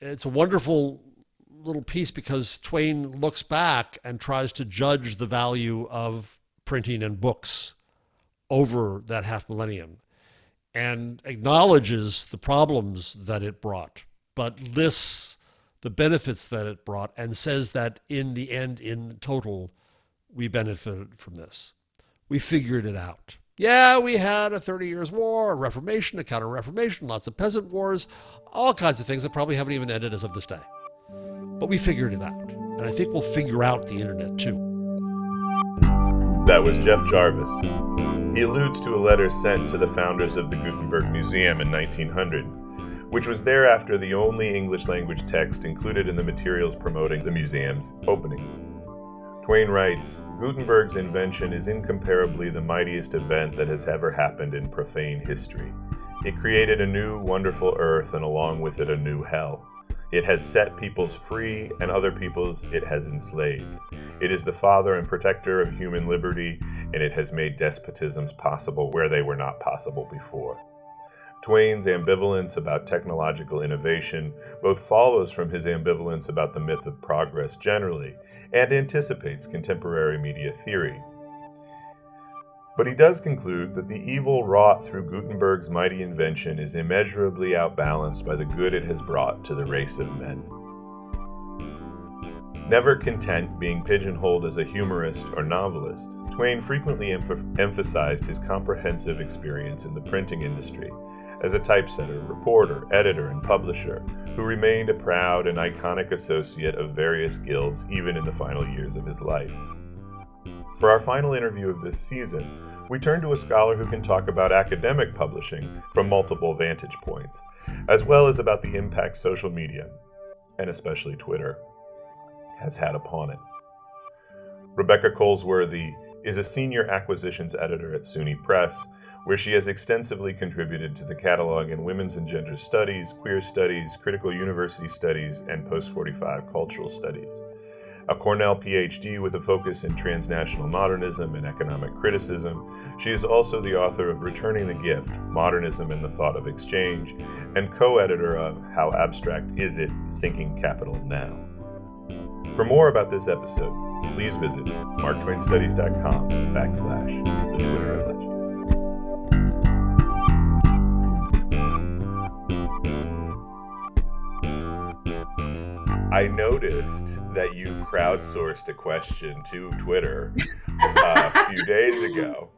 It's a wonderful little piece because Twain looks back and tries to judge the value of printing and books over that half millennium and acknowledges the problems that it brought, but lists the benefits that it brought and says that in the end, in total, we benefited from this. We figured it out. Yeah, we had a 30 years war, a reformation, a counter reformation, lots of peasant wars, all kinds of things that probably haven't even ended as of this day. But we figured it out. And I think we'll figure out the internet too. That was Jeff Jarvis. He alludes to a letter sent to the founders of the Gutenberg Museum in 1900, which was thereafter the only English language text included in the materials promoting the museum's opening. Twain writes Gutenberg's invention is incomparably the mightiest event that has ever happened in profane history. It created a new, wonderful earth and along with it a new hell. It has set peoples free, and other peoples it has enslaved. It is the father and protector of human liberty, and it has made despotisms possible where they were not possible before. Twain's ambivalence about technological innovation both follows from his ambivalence about the myth of progress generally and anticipates contemporary media theory. But he does conclude that the evil wrought through Gutenberg's mighty invention is immeasurably outbalanced by the good it has brought to the race of men. Never content being pigeonholed as a humorist or novelist, Twain frequently em- emphasized his comprehensive experience in the printing industry as a typesetter, reporter, editor, and publisher who remained a proud and iconic associate of various guilds even in the final years of his life. For our final interview of this season, we turn to a scholar who can talk about academic publishing from multiple vantage points, as well as about the impact social media, and especially Twitter, has had upon it. Rebecca Colesworthy is a senior acquisitions editor at SUNY Press, where she has extensively contributed to the catalog in women's and gender studies, queer studies, critical university studies, and post 45 cultural studies a Cornell PhD with a focus in transnational modernism and economic criticism. She is also the author of Returning the Gift Modernism and the Thought of Exchange, and co editor of How Abstract Is It? Thinking Capital Now. For more about this episode, please visit marktwainstudies.com backslash the Twitter. I noticed that you crowdsourced a question to Twitter uh, a few days ago.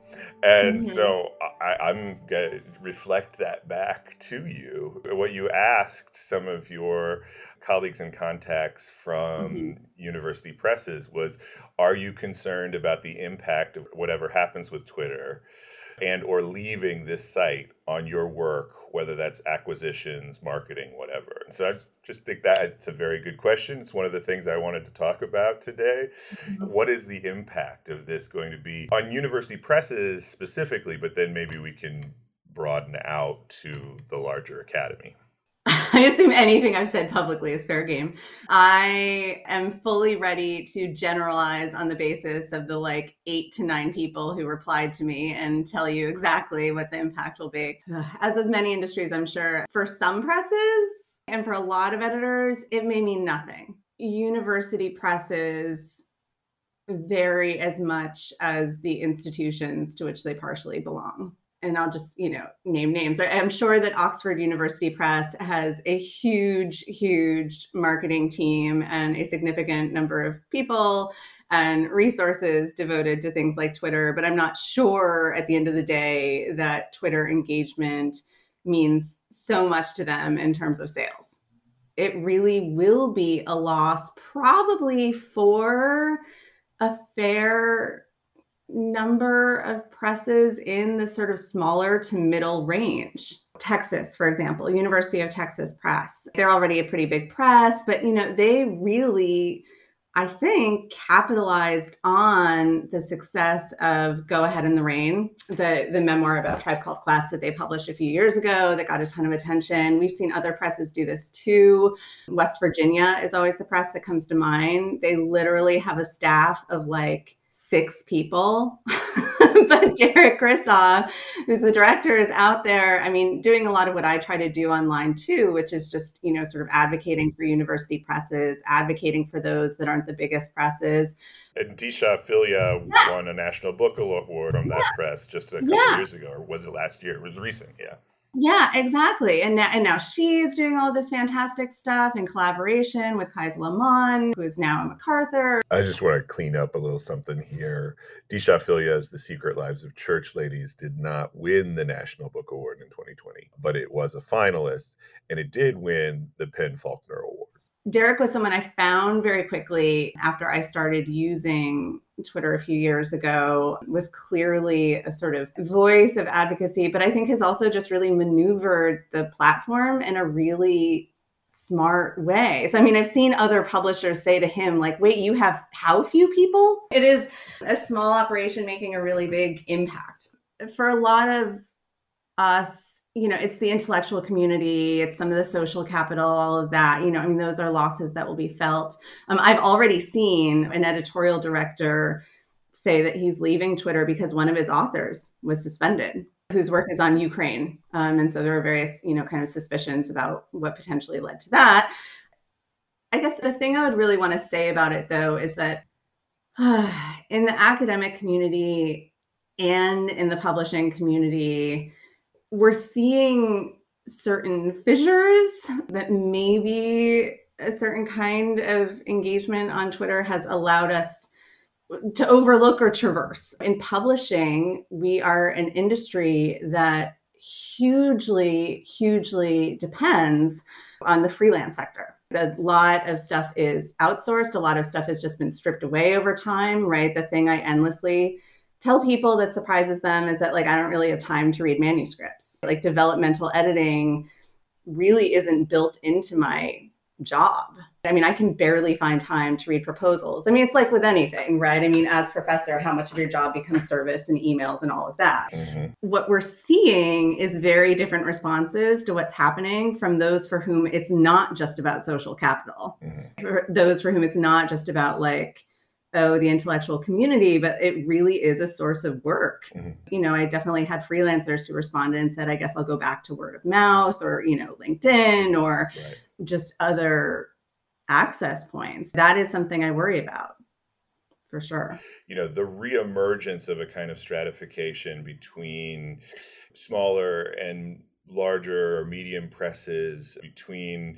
And Mhm. so I, I'm going to reflect that back to you. What you asked some of your colleagues and contacts from university presses was Are you concerned about the impact of whatever happens with Twitter? and or leaving this site on your work, whether that's acquisitions, marketing, whatever. And so just think that it's a very good question. It's one of the things I wanted to talk about today. Mm-hmm. What is the impact of this going to be on university presses specifically, but then maybe we can broaden out to the larger academy? I assume anything I've said publicly is fair game. I am fully ready to generalize on the basis of the like eight to nine people who replied to me and tell you exactly what the impact will be. As with many industries, I'm sure for some presses and for a lot of editors, it may mean nothing. University presses vary as much as the institutions to which they partially belong and I'll just, you know, name names. I'm sure that Oxford University Press has a huge, huge marketing team and a significant number of people and resources devoted to things like Twitter. But I'm not sure at the end of the day that Twitter engagement means so much to them in terms of sales. It really will be a loss, probably for a fair number of presses in the sort of smaller to middle range. Texas, for example, University of Texas Press. They're already a pretty big press, but you know, they really I think capitalized on the success of Go Ahead in the Rain, the the memoir about Tribe Called Quest that they published a few years ago that got a ton of attention. We've seen other presses do this too. West Virginia is always the press that comes to mind. They literally have a staff of like six people. but Derek Krissoff, who's the director, is out there, I mean, doing a lot of what I try to do online too, which is just, you know, sort of advocating for university presses, advocating for those that aren't the biggest presses. And Deesha Philyaw yes. won a National Book Award from that press just a couple yeah. years ago, or was it last year? It was recent, yeah. Yeah, exactly. And now, and now she's doing all this fantastic stuff in collaboration with Kiese Laymon, who is now a MacArthur. I just want to clean up a little something here. Deesha Philyaw's The Secret Lives of Church Ladies did not win the National Book Award in 2020, but it was a finalist and it did win the PEN Faulkner Award. Derek was someone I found very quickly after I started using Twitter a few years ago, was clearly a sort of voice of advocacy, but I think has also just really maneuvered the platform in a really smart way. So, I mean, I've seen other publishers say to him, like, wait, you have how few people? It is a small operation making a really big impact. For a lot of us, you know, it's the intellectual community, it's some of the social capital, all of that. You know, I mean, those are losses that will be felt. Um, I've already seen an editorial director say that he's leaving Twitter because one of his authors was suspended, whose work is on Ukraine. Um, and so there are various, you know, kind of suspicions about what potentially led to that. I guess the thing I would really want to say about it, though, is that uh, in the academic community and in the publishing community, we're seeing certain fissures that maybe a certain kind of engagement on Twitter has allowed us to overlook or traverse. In publishing, we are an industry that hugely, hugely depends on the freelance sector. A lot of stuff is outsourced, a lot of stuff has just been stripped away over time, right? The thing I endlessly tell people that surprises them is that like I don't really have time to read manuscripts. Like developmental editing really isn't built into my job. I mean, I can barely find time to read proposals. I mean, it's like with anything, right? I mean, as professor, how much of your job becomes service and emails and all of that. Mm-hmm. What we're seeing is very different responses to what's happening from those for whom it's not just about social capital. Mm-hmm. For those for whom it's not just about like oh the intellectual community but it really is a source of work mm-hmm. you know i definitely had freelancers who responded and said i guess i'll go back to word of mouth or you know linkedin or right. just other access points that is something i worry about for sure you know the reemergence of a kind of stratification between smaller and larger or medium presses between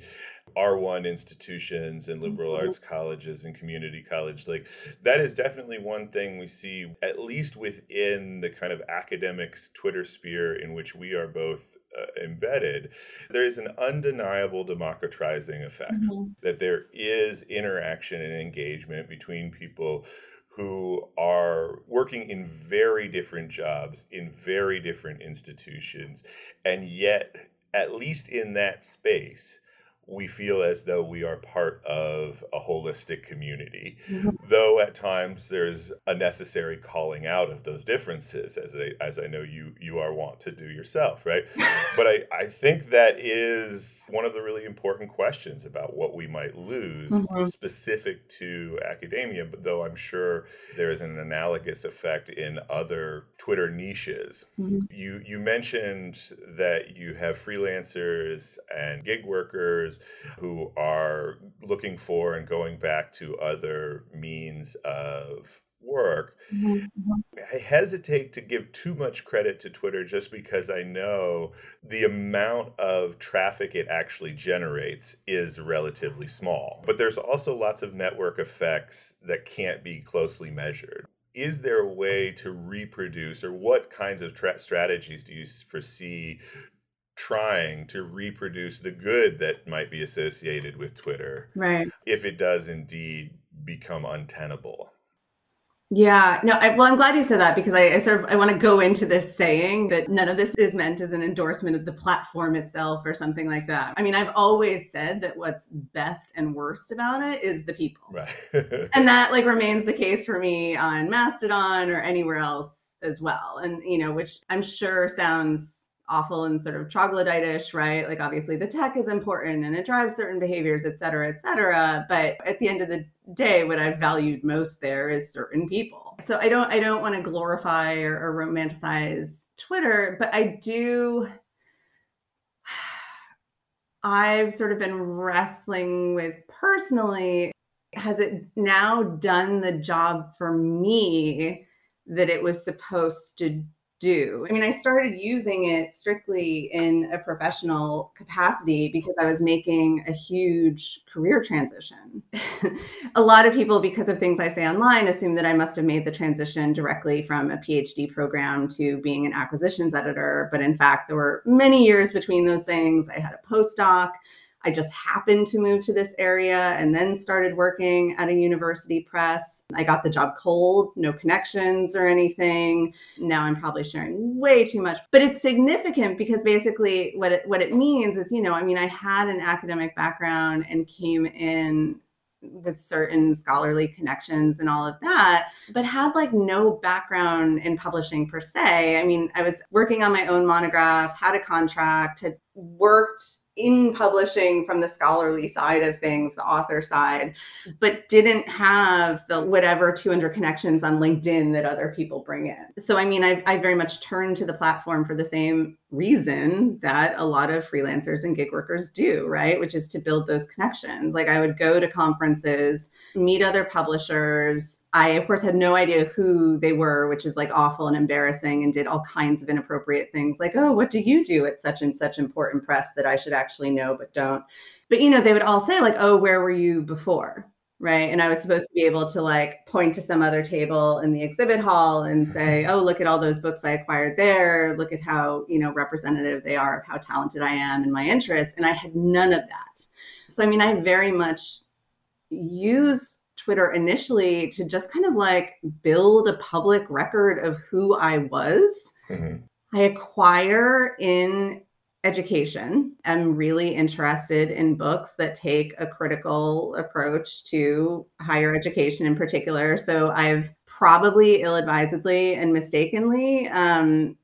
R1 institutions and liberal mm-hmm. arts colleges and community college. Like that is definitely one thing we see, at least within the kind of academics Twitter sphere in which we are both uh, embedded. There is an undeniable democratizing effect mm-hmm. that there is interaction and engagement between people who are working in very different jobs in very different institutions and yet at least in that space we feel as though we are part of a holistic community, mm-hmm. though at times there's a necessary calling out of those differences, as I, as I know you you are wont to do yourself, right? but I, I think that is one of the really important questions about what we might lose mm-hmm. specific to academia, but though I'm sure there is an analogous effect in other Twitter niches. Mm-hmm. You you mentioned that you have freelancers and gig workers who are looking for and going back to other means of work. Mm-hmm. I hesitate to give too much credit to Twitter just because I know the amount of traffic it actually generates is relatively small. But there's also lots of network effects that can't be closely measured. Is there a way to reproduce, or what kinds of tra- strategies do you foresee trying to reproduce the good that might be associated with Twitter. Right. If it does indeed become untenable. Yeah, no, I, well, I'm glad you said that because I, I sort of I want to go into this saying that none of this is meant as an endorsement of the platform itself or something like that. I mean, I've always said that what's best and worst about it is the people, right? and that like remains the case for me on Mastodon or anywhere else as well. And you know, which I'm sure sounds awful and sort of troglodytish, right? Like obviously the tech is important and it drives certain behaviors, et cetera, et cetera. But at the end of the day, what I've valued most there is certain people. So I don't I don't want to glorify or, or romanticize Twitter, but I do I've sort of been wrestling with personally has it now done the job for me that it was supposed to do. I mean, I started using it strictly in a professional capacity because I was making a huge career transition. a lot of people, because of things I say online, assume that I must have made the transition directly from a PhD program to being an acquisitions editor. But in fact, there were many years between those things. I had a postdoc. I just happened to move to this area and then started working at a university press. I got the job cold, no connections or anything. Now I'm probably sharing way too much, but it's significant because basically what it, what it means is, you know, I mean, I had an academic background and came in with certain scholarly connections and all of that, but had like no background in publishing per se. I mean, I was working on my own monograph, had a contract, had worked in publishing from the scholarly side of things, the author side, but didn't have the whatever 200 connections on LinkedIn that other people bring in. So, I mean, I, I very much turned to the platform for the same reason that a lot of freelancers and gig workers do, right? Which is to build those connections. Like I would go to conferences, meet other publishers. I, of course, had no idea who they were, which is like awful and embarrassing, and did all kinds of inappropriate things like, oh, what do you do at such and such important press that I should actually know but don't? But, you know, they would all say, like, oh, where were you before? Right and i was supposed to be able to like point to some other table in the exhibit hall and say mm-hmm. oh look at all those books i acquired there look at how you know representative they are of how talented i am and my interests and i had none of that so i mean i very much use twitter initially to just kind of like build a public record of who i was mm-hmm. i acquire in education. I'm really interested in books that take a critical approach to higher education in particular. So I've probably ill advisedly and mistakenly um,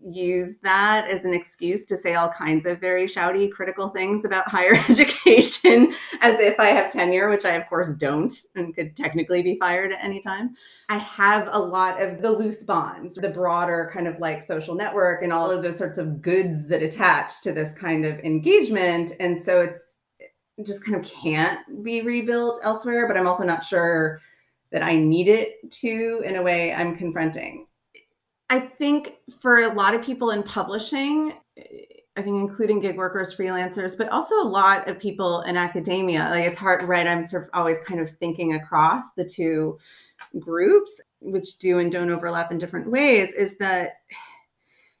use that as an excuse to say all kinds of very shouty critical things about higher education as if I have tenure, which I of course don't and could technically be fired at any time. I have a lot of the loose bonds, the broader kind of like social network and all of those sorts of goods that attach to this kind of engagement. And so it's it just kind of can't be rebuilt elsewhere, but I'm also not sure that I need it to in a way I'm confronting. I think for a lot of people in publishing, I think including gig workers, freelancers, but also a lot of people in academia, like it's hard, right? I'm sort of always kind of thinking across the two groups, which do and don't overlap in different ways, is that,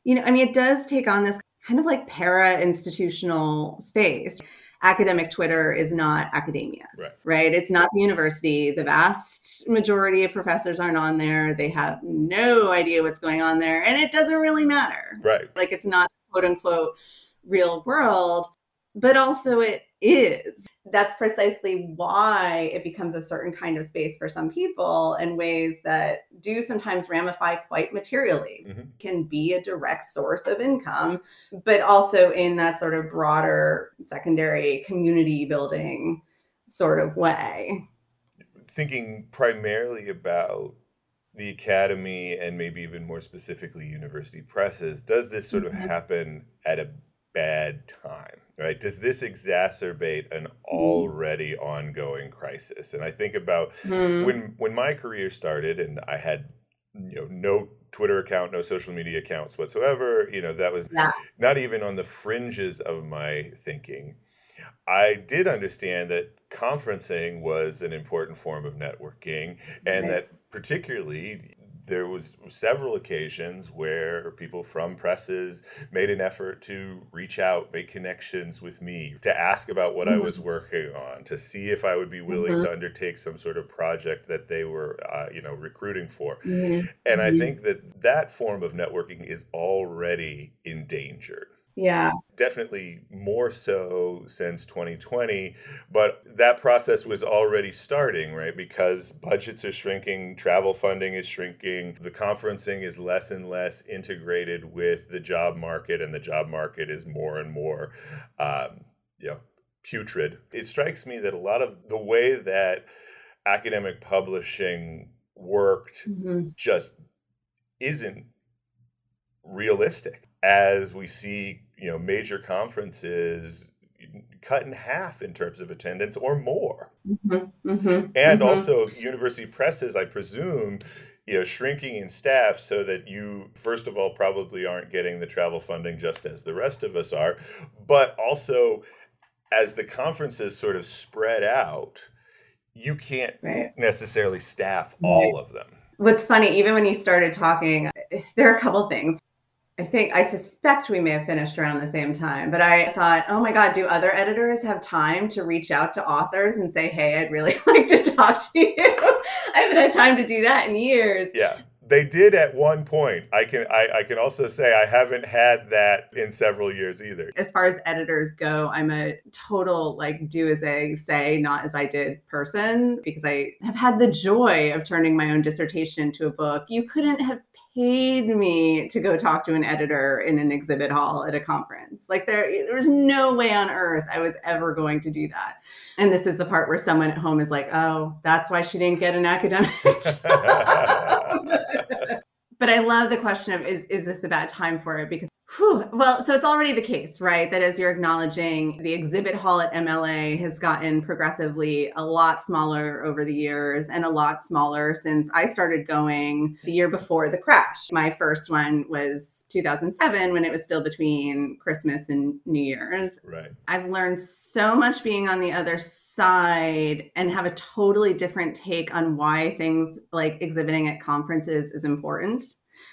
you know, I mean, it does take on this kind of like para institutional space. Academic Twitter is not academia, Right. right? It's not the university. The vast majority of professors aren't on there. They have no idea what's going on there, and it doesn't really matter. Right. Like it's not quote unquote real world, but also it is. That's precisely why it becomes a certain kind of space for some people in ways that do sometimes ramify quite materially, Mhm. can be a direct source of income, but also in that sort of broader secondary community building sort of way. Thinking primarily about the academy and maybe even more specifically university presses, does this sort of Mhm. happen at a bad time? Right? Does this exacerbate an already ongoing crisis? And I think about Hmm. when when my career started and I had you know no Twitter account, no social media accounts whatsoever, you know, that was Yeah. not even on the fringes of my thinking. I did understand that conferencing was an important form of networking and Right. that particularly there was several occasions where people from presses made an effort to reach out, make connections with me, to ask about what I Mhm. was working on, to see if I would be willing Mhm. to undertake some sort of project that they were, uh, you know, recruiting for. Mhm. And I think that that form of networking is already endangered. Yeah. Definitely more so since 2020, but that process was already starting, right? Because budgets are shrinking, travel funding is shrinking, the conferencing is less and less integrated with the job market, and the job market is more and more, um, you know, putrid. It strikes me that a lot of the way that academic publishing worked Mhm. just isn't realistic as we see you know major conferences cut in half in terms of attendance or more Mhm. Mhm. and Mhm. also university presses i presume you know shrinking in staff so that you first of all probably aren't getting the travel funding just as the rest of us are but also as the conferences sort of spread out you can't Right. necessarily staff Right. all of them What's funny, even when you started talking, there are a couple things. I think I suspect we may have finished around the same time, but I thought, oh my God, do other editors have time to reach out to authors and say, hey, I'd really like to talk to you? I haven't had time to do that in years. Yeah, they did at one point. I can I, I can also say I haven't had that in several years either. As far as editors go, I'm a total like do as I say, not as I did person because I have had the joy of turning my own dissertation into a book. You couldn't have paid me to go talk to an editor in an exhibit hall at a conference. Like there there was no way on earth I was ever going to do that. And this is the part where someone at home is like, "Oh, that's why she didn't get an academic job." but I love the question of is is this a bad time for it? Because whew, well, so it's already the case, right? That as you're acknowledging, the exhibit hall at MLA has gotten progressively a lot smaller over the years and a lot smaller since I started going the year before the crash. My first one was 2007 when it was still between Christmas and New Year's. right. I've learned so much being on the other side and have a totally different take on why things like exhibiting at conferences is important.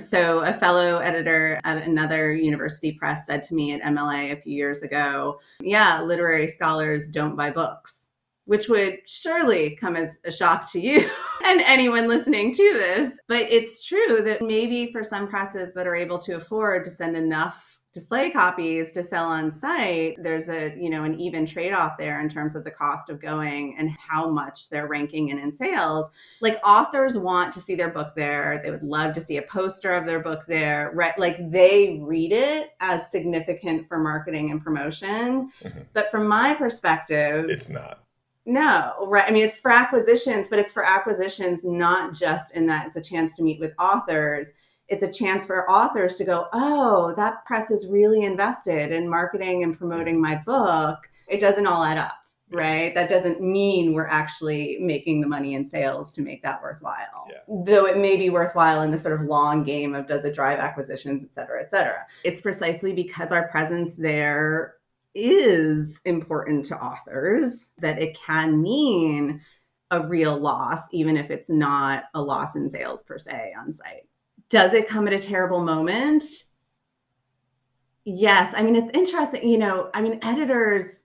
So, a fellow editor at another university press said to me at MLA a few years ago, Yeah, literary scholars don't buy books, which would surely come as a shock to you and anyone listening to this. But it's true that maybe for some presses that are able to afford to send enough display copies to sell on site there's a you know an even trade-off there in terms of the cost of going and how much they're ranking in in sales like authors want to see their book there they would love to see a poster of their book there right like they read it as significant for marketing and promotion Mhm. but from my perspective It's not. no, right. I mean, it's for acquisitions, but it's for acquisitions not just in that it's a chance to meet with authors. It's a chance for authors to go, oh, that press is really invested in marketing and promoting my book. It doesn't all add up, right? That doesn't mean we're actually making the money in sales to make that worthwhile. Yeah. Though it may be worthwhile in the sort of long game of does it drive acquisitions, et cetera, et cetera. It's precisely because our presence there is important to authors that it can mean a real loss, even if it's not a loss in sales per se on site. Does it come at a terrible moment? Yes. I mean, it's interesting, you know, I mean, editors,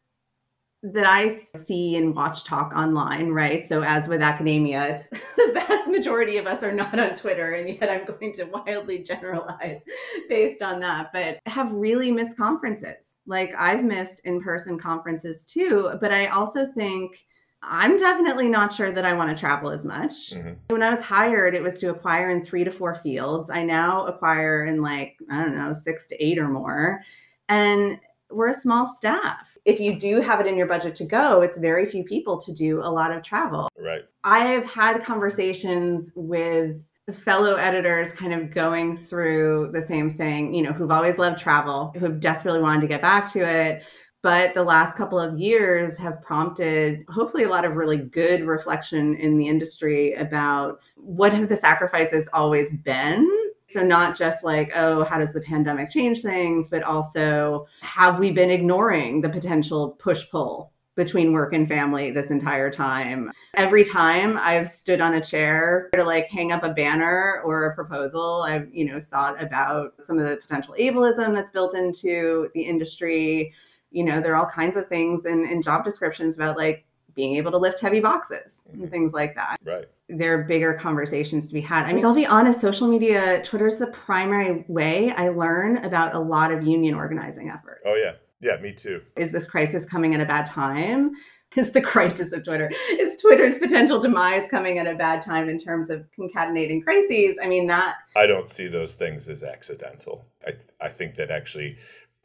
that I see and watch talk online, right? So, as with academia, it's the vast majority of us are not on Twitter, and yet I'm going to wildly generalize based on that, but have really missed conferences. Like, I've missed in person conferences too, but I also think. I'm definitely not sure that I want to travel as much. Mhm. When I was hired, it was to acquire in three to four fields. I now acquire in like, I don't know, six to eight or more. And we're a small staff. If you do have it in your budget to go, it's very few people to do a lot of travel. Right. I have had conversations with fellow editors kind of going through the same thing, you know, who've always loved travel, who have desperately wanted to get back to it. But the last couple of years have prompted hopefully a lot of really good reflection in the industry about what have the sacrifices always been so, not just like, oh, how does the pandemic change things, but also have we been ignoring the potential push pull between work and family this entire time? Every time I've stood on a chair to like hang up a banner or a proposal, I've, you know, thought about some of the potential ableism that's built into the industry. You know, there are all kinds of things in, in job descriptions about like being able to lift heavy boxes and mm-hmm. things like that Right. there are bigger conversations to be had. I mean, I'll be honest, social media, Twitter is the primary way I learn about a lot of union organizing efforts. Oh yeah. Yeah, me too. Is this crisis coming at a bad time? Is the crisis of Twitter? Is Twitter's potential demise coming at a bad time in terms of concatenating crises? I mean, that I don't see those things as accidental. I I think that actually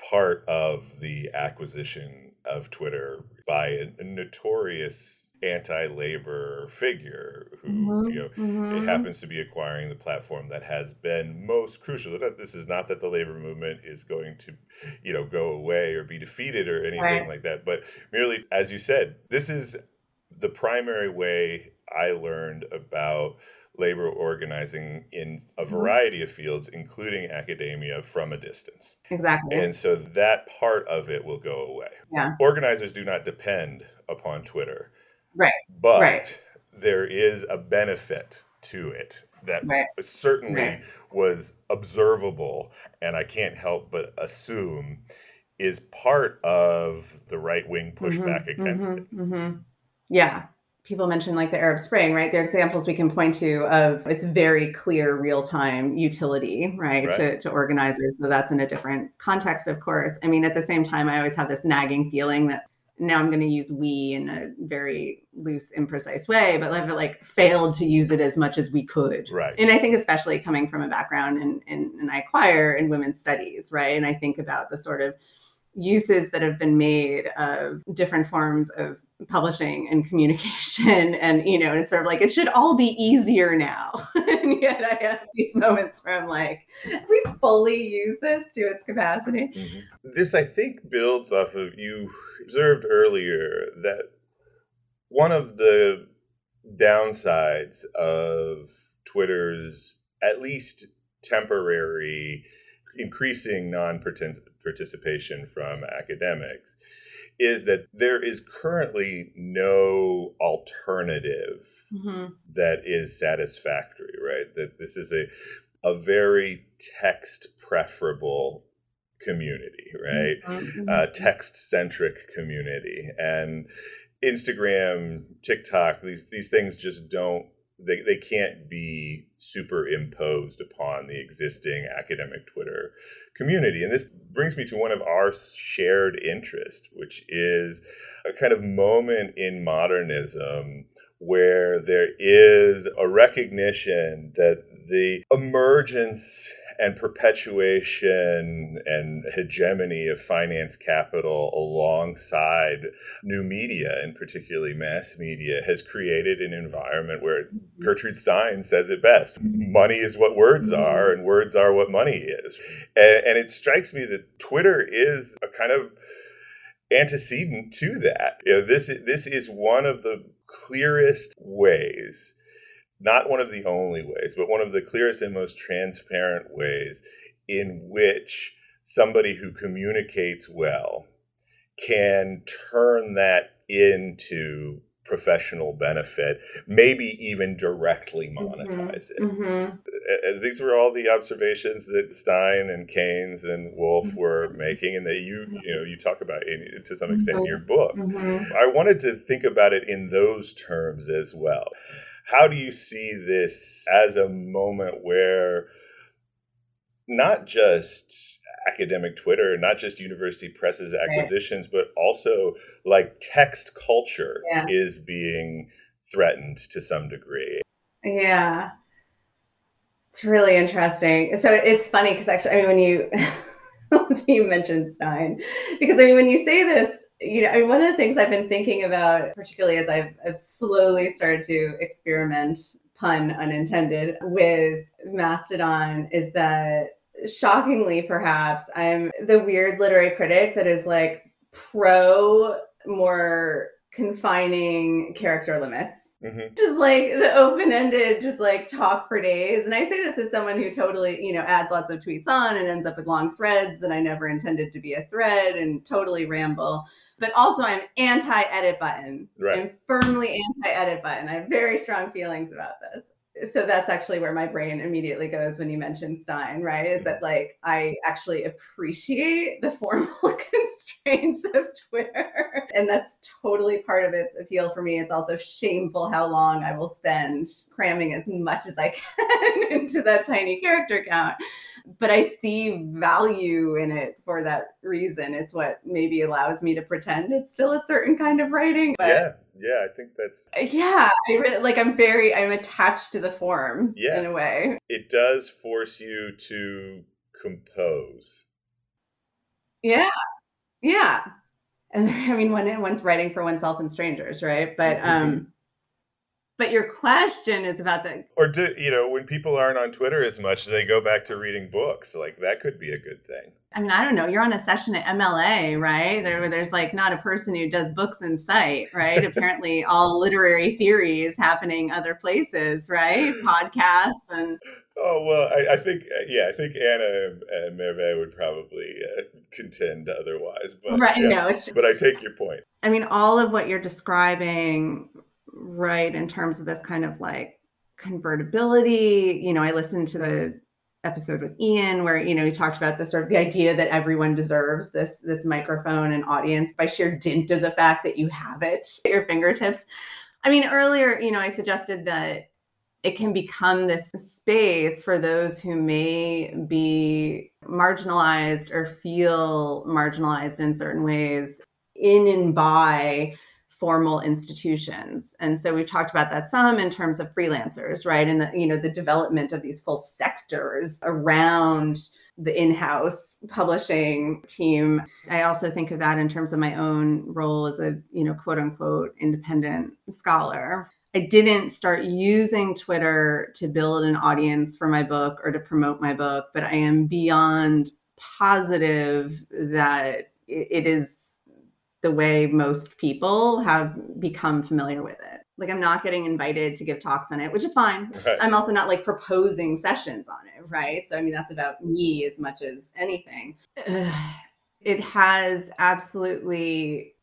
part of the acquisition of Twitter by a, a notorious anti-labor figure who Mhm, you know mhm. it happens to be acquiring the platform that has been most crucial. That this is not that the labor movement is going to, you know, go away or be defeated or anything Right. like that, but merely, as you said, this is the primary way I learned about labor organizing in a Mhm. variety of fields, including academia, from a distance. exactly. And so that part of it will go away. Yeah. Organizers do not depend upon Twitter. Right. But Right. there is a benefit to it that Right. certainly Right. was observable and I can't help but assume is part of the right wing pushback Mhm, against mhm, it. mhm. Yeah. People mention like the Arab Spring, right? There are examples we can point to of its very clear real time utility, right, Right. To, to organizers. So that's in a different context, of course. I mean, at the same time, I always have this nagging feeling that now I'm going to use we in a very loose, imprecise way, but I've like failed to use it as much as we could. Right. And I think especially coming from a background in, in, in I acquire in women's studies, right? And I think about the sort of uses that have been made of different forms of publishing and communication and you know and it's sort of like it should all be easier now and yet i have these moments where i'm like we fully use this to its capacity Mhm. This, I think, builds off of you observed earlier that one of the downsides of Twitter's at least temporary increasing non participation from academics is that there is currently no alternative Mhm. that is satisfactory, right? That this is a a very text preferable community, right? Mhm. Uh, text centric community and Instagram, TikTok, these these things just don't they, they can't be superimposed upon the existing academic Twitter community. And this brings me to one of our shared interest, which is a kind of moment in modernism where there is a recognition that the emergence and perpetuation and hegemony of finance capital alongside new media and particularly mass media has created an environment where Gertrude Stein says it best money is what words mm-hmm. are and words are what money is. And, and it strikes me that Twitter is a kind of antecedent to that. You know this this is one of the clearest ways not one of the only ways, but one of the clearest and most transparent ways in which somebody who communicates well can turn that into professional benefit, maybe even directly Mm-hmm. monetize it. Mhm. Uh, these were all the observations that Stein and Keynes and Woolf Mm-hmm. were making, and that you you know you talk about in, to some extent in your book. Mhm. I wanted to think about it in those terms as well. How do you see this as a moment where not just academic Twitter, not just university presses acquisitions, but also like text culture Yeah. is being threatened to some degree? Yeah. It's really interesting. So it's funny because actually, I mean, when you you mentioned Stein, because I mean, when you say this, you know, I mean, one of the things I've been thinking about, particularly as I've, I've slowly started to experiment, pun unintended, with Mastodon, is that shockingly, perhaps, I'm the weird literary critic that is like pro more confining character limits. Mhm. just like the open-ended just like talk for days. And i say this as someone who totally you know adds lots of tweets on and ends up with long threads that i never intended to be a thread and totally ramble. But also i'm anti-edit button. Right. i'm firmly anti-edit button. I have very strong feelings about this so that's actually where my brain immediately goes when you mention stein right? Is mm-hmm. that like i actually appreciate the formal constraints of twitter. And that's totally part of its appeal for me. It's also shameful how long i will spend cramming as much as i can into that tiny character count. But i see value in it for that reason. It's what maybe allows me to pretend it's still a certain kind of writing but yeah, yeah, I think that's yeah i really like i'm very i'm attached to the form Yeah. in a way it does force you to compose. yeah yeah and i mean one one's writing for oneself and strangers right but Mm-hmm. um but your question is about the Or do you know when people aren't on Twitter as much, they go back to reading books. Like that could be a good thing. I mean, I don't know. You're on a session at MLA, right? There, where there's like not a person who does books in sight, right? Apparently, all literary theory is happening other places, right? Podcasts and Oh well, I, I think yeah, I think Anna and Merve would probably uh, contend otherwise. But right. yeah. No, it's But I take your point. I mean, all of what you're describing, right, in terms of this kind of like convertibility. You know, I listened to the episode with Ian where you know he talked about the sort of the idea that everyone deserves this this microphone and audience by sheer dint of the fact that you have it at your fingertips. I mean, earlier, you know, I suggested that it can become this space for those who may be marginalized or feel marginalized in certain ways in and by formal institutions. And so we've talked about that some in terms of freelancers right? And the you know the development of these full sectors around the in-house publishing team. I also think of that in terms of my own role as a you know quote unquote independent scholar. I didn't start using twitter to build an audience for my book or to promote my book but i am beyond positive that it is the way most people have become familiar with it. Like I'm not getting invited to give talks on it, which is fine. Right. I'm also not like proposing sessions on it, right? So I mean that's about me as much as anything. Ugh. It has absolutely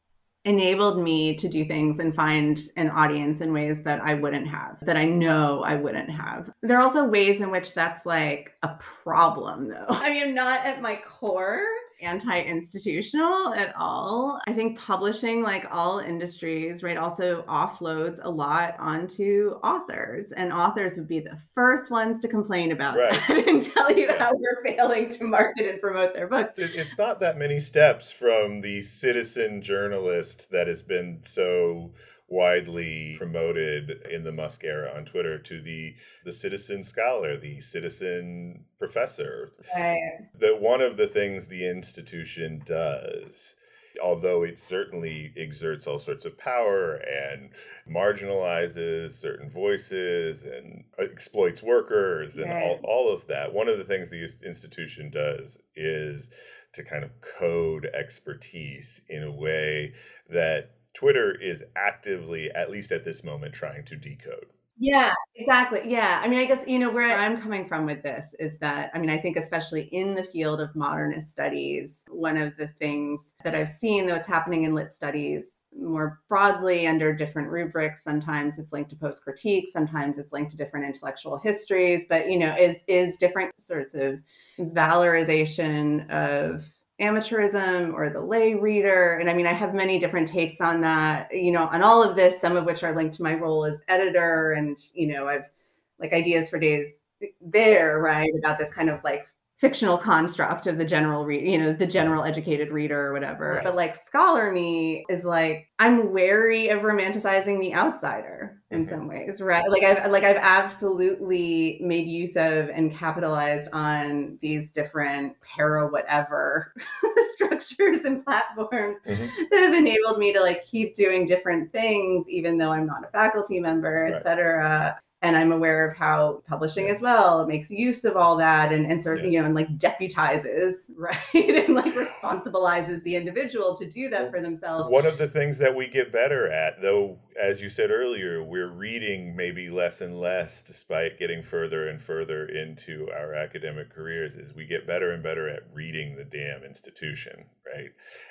enabled me to do things and find an audience in ways that I wouldn't have, that I know I wouldn't have. There are also ways in which that's like a problem, though. I mean, I'm not at my core anti institutional at all. I think publishing, like all industries, right, also offloads a lot onto authors, and authors would be the first ones to complain about Right. that and tell you Yeah. how we're failing to market and promote their books. It's not that many steps from the citizen journalist that has been so widely promoted in the Musk era on Twitter to the the citizen scholar, the citizen professor. Right. That one of the things the institution does although it certainly exerts all sorts of power and marginalizes certain voices and exploits workers and all, Right. all of that one of the things the institution does is to kind of code expertise in a way that twitter is actively at least at this moment trying to decode Yeah, exactly. Yeah. I mean, I guess, you know, where I'm coming from with this is that, I mean, I think especially in the field of modernist studies, one of the things that I've seen, though it's happening in lit studies more broadly under different rubrics. Sometimes it's linked to post critique, sometimes it's linked to different intellectual histories, but you know, is is different sorts of valorization of amateurism or the lay reader. And I mean, I have many different takes on that, you know, on all of this, some of which are linked to my role as editor. And, you know, I've like ideas for days there, right, about this kind of like fictional construct of the general read, you know, the general educated reader or whatever. Right. But like scholar me is like I'm wary of romanticizing the outsider in Mhm. some ways, right? Like I've like I've absolutely made use of and capitalized on these different para whatever structures and platforms Mhm. that have enabled me to like keep doing different things even though I'm not a faculty member, Right. et cetera and I'm aware of how publishing as well makes use of all that and, and sort of, Yeah. you know, and like deputizes, right? and like responsibilizes the individual to do that for themselves. One of the things that we get better at, though, as you said earlier, we're reading maybe less and less despite getting further and further into our academic careers, is we get better and better at reading the damn institution, right?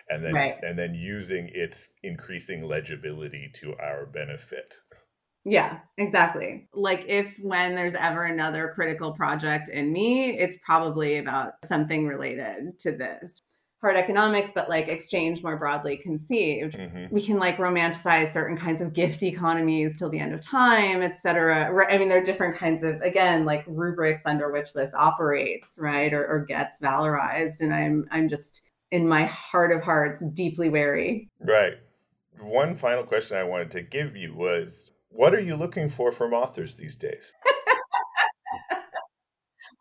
And then Right. and then using its increasing legibility to our benefit. Yeah, exactly. Like if when there's ever another critical project in me, it's probably about something related to this. Hard economics, but like exchange more broadly conceived. Mhm. we can like romanticize certain kinds of gift economies till the end of time, et cetera. I mean, there are different kinds of, again, like rubrics under which this operates, right, or, or gets valorized. And I'm, I'm just in my heart of hearts deeply wary. Right. One final question I wanted to give you was what are you looking for from authors these days?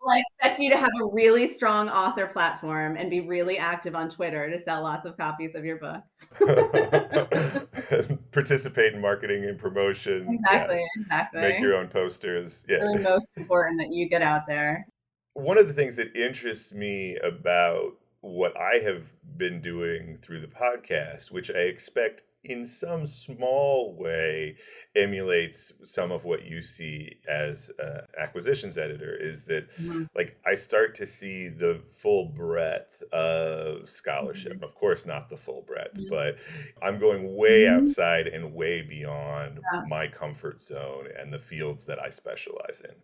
Well, I expect you to have a really strong author platform and be really active on Twitter to sell lots of copies of your book. Participate in marketing and promotion. yeah, Exactly, exactly. Make your own posters. Yeah. really most important that you get out there. One of the things that interests me about what I have been doing through the podcast, which I expect in some small way emulates some of what you see as uh, acquisitions editor, is that Mhm. like I start to see the full breadth of scholarship. Of course, not the full breadth, Mhm. but I'm going way Mhm. outside and way beyond Yeah. my comfort zone and the fields that I specialize in.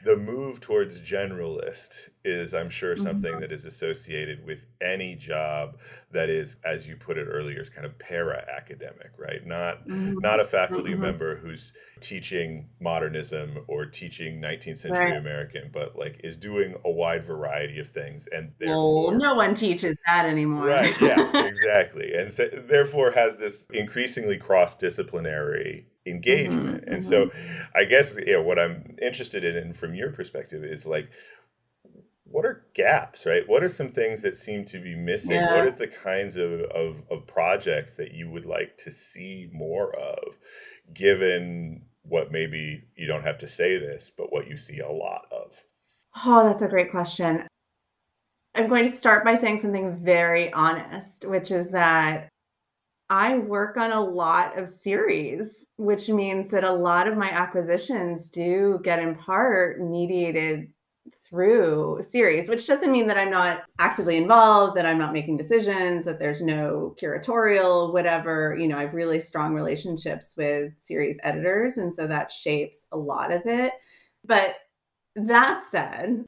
The move towards generalist is, I'm sure, Mhm. something that is associated with any job that is, as you put it earlier, is kind of para academic, right? Not Mhm. not a faculty Mhm. member who's teaching modernism or teaching 19th century Right. American, but like is doing a wide variety of things and Well, no one teaches that anymore. Right, yeah, exactly. And so, therefore has this increasingly cross-disciplinary engagement. Mhm, and so I guess you know what I'm interested in and from your perspective is like what are gaps, right? What are some things that seem to be missing? Yeah. What are the kinds of, of, of projects that you would like to see more of, given what maybe you don't have to say this, but what you see a lot of? Oh, that's a great question. I'm going to start by saying something very honest, which is that I work on a lot of series, which means that a lot of my acquisitions do get in part mediated through series, which doesn't mean that I'm not actively involved, that I'm not making decisions, that there's no curatorial, whatever. You know, I have really strong relationships with series editors. And so that shapes a lot of it. But that said,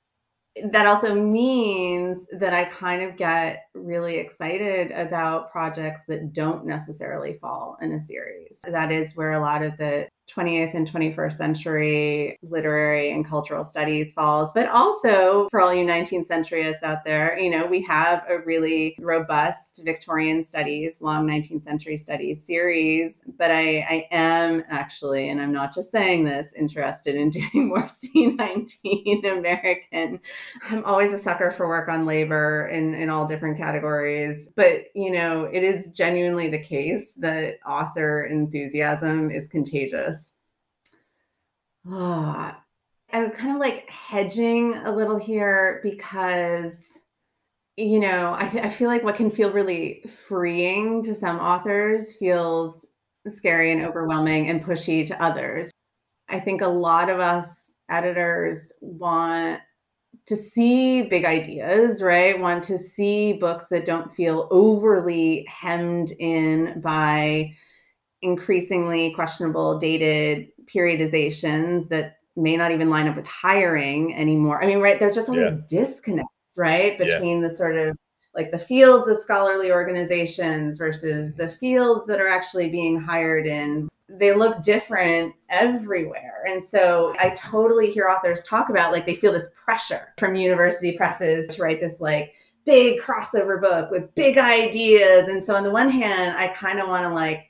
that also means that I kind of get really excited about projects that don't necessarily fall in a series. That is where a lot of the 20th and 21st century literary and cultural studies falls. But also, for all you 19th centuryists out there, you know, we have a really robust Victorian studies, long 19th century studies series. But I, I am actually, and I'm not just saying this, interested in doing more C19 American I'm always a sucker for work on labor in, in all different categories. But, you know, it is genuinely the case that author enthusiasm is contagious. Ah, I'm kind of like hedging a little here because, you know, I, I feel like what can feel really freeing to some authors feels scary and overwhelming and pushy to others. I think a lot of us editors want to see big ideas, right? Want to see books that don't feel overly hemmed in by increasingly questionable, dated periodizations that may not even line up with hiring anymore. I mean, right? There's just all Yeah. these disconnects, right? Yeah. Between the sort of like the fields of scholarly organizations versus the fields that are actually being hired in. They look different everywhere. And so I totally hear authors talk about like they feel this pressure from university presses to write this like big crossover book with big ideas. And so on the one hand, I kind of want to like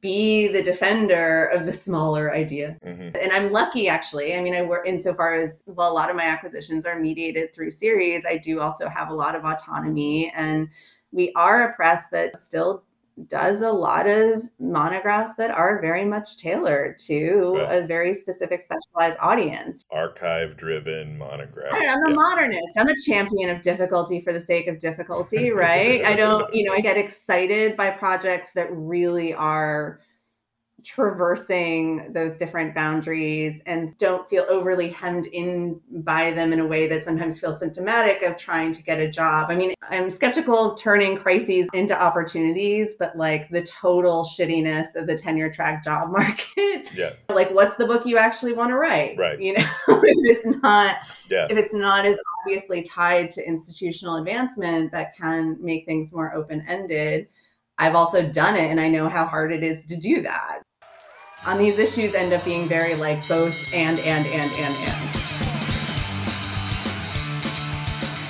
be the defender of the smaller idea. Mhm. And I'm lucky actually. I mean, I work insofar as well, a lot of my acquisitions are mediated through series. I do also have a lot of autonomy. And we are a press that still does a lot of monographs that are very much tailored to a very specific specialized audience. Archive driven monograph. I- I'm a Yeah. modernist. I'm a champion of difficulty for the sake of difficulty, right? I don't, you know, I get excited by projects that really are traversing those different boundaries and don't feel overly hemmed in by them in a way that sometimes feels symptomatic of trying to get a job. I mean, I'm skeptical of turning crises into opportunities, but like the total shittiness of the tenure track job market Yeah. like what's the book you actually want to write Right. you know if it's not Yeah. if it's not as obviously tied to institutional advancement that can make things more open-ended i've also done it and i know how hard it is to do that on these issues end up being very like both and and and and and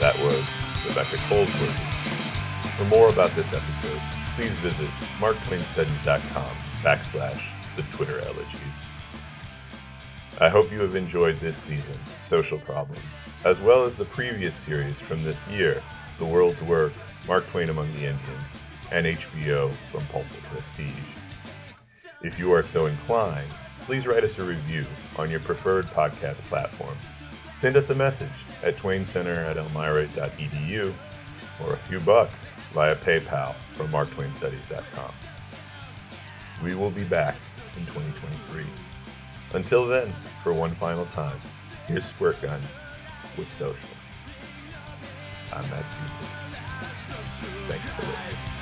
That was Rebecca Colesworthy. For more about this episode, please visit marktwainstudies.com backslash the Twitter elegies. I hope you have enjoyed this season, Social Problems, as well as the previous series from this year, The World's Work, Mark Twain Among the Indians, and HBO from Pulpit Prestige. If you are so inclined, please write us a review on your preferred podcast platform. Send us a message at twaincenter at elmira.edu or a few bucks via PayPal from marktwainstudies.com. We will be back in 2023. Until then, for one final time, here's Squirt Gun with Social. I'm Matt Seybold. Thanks for listening.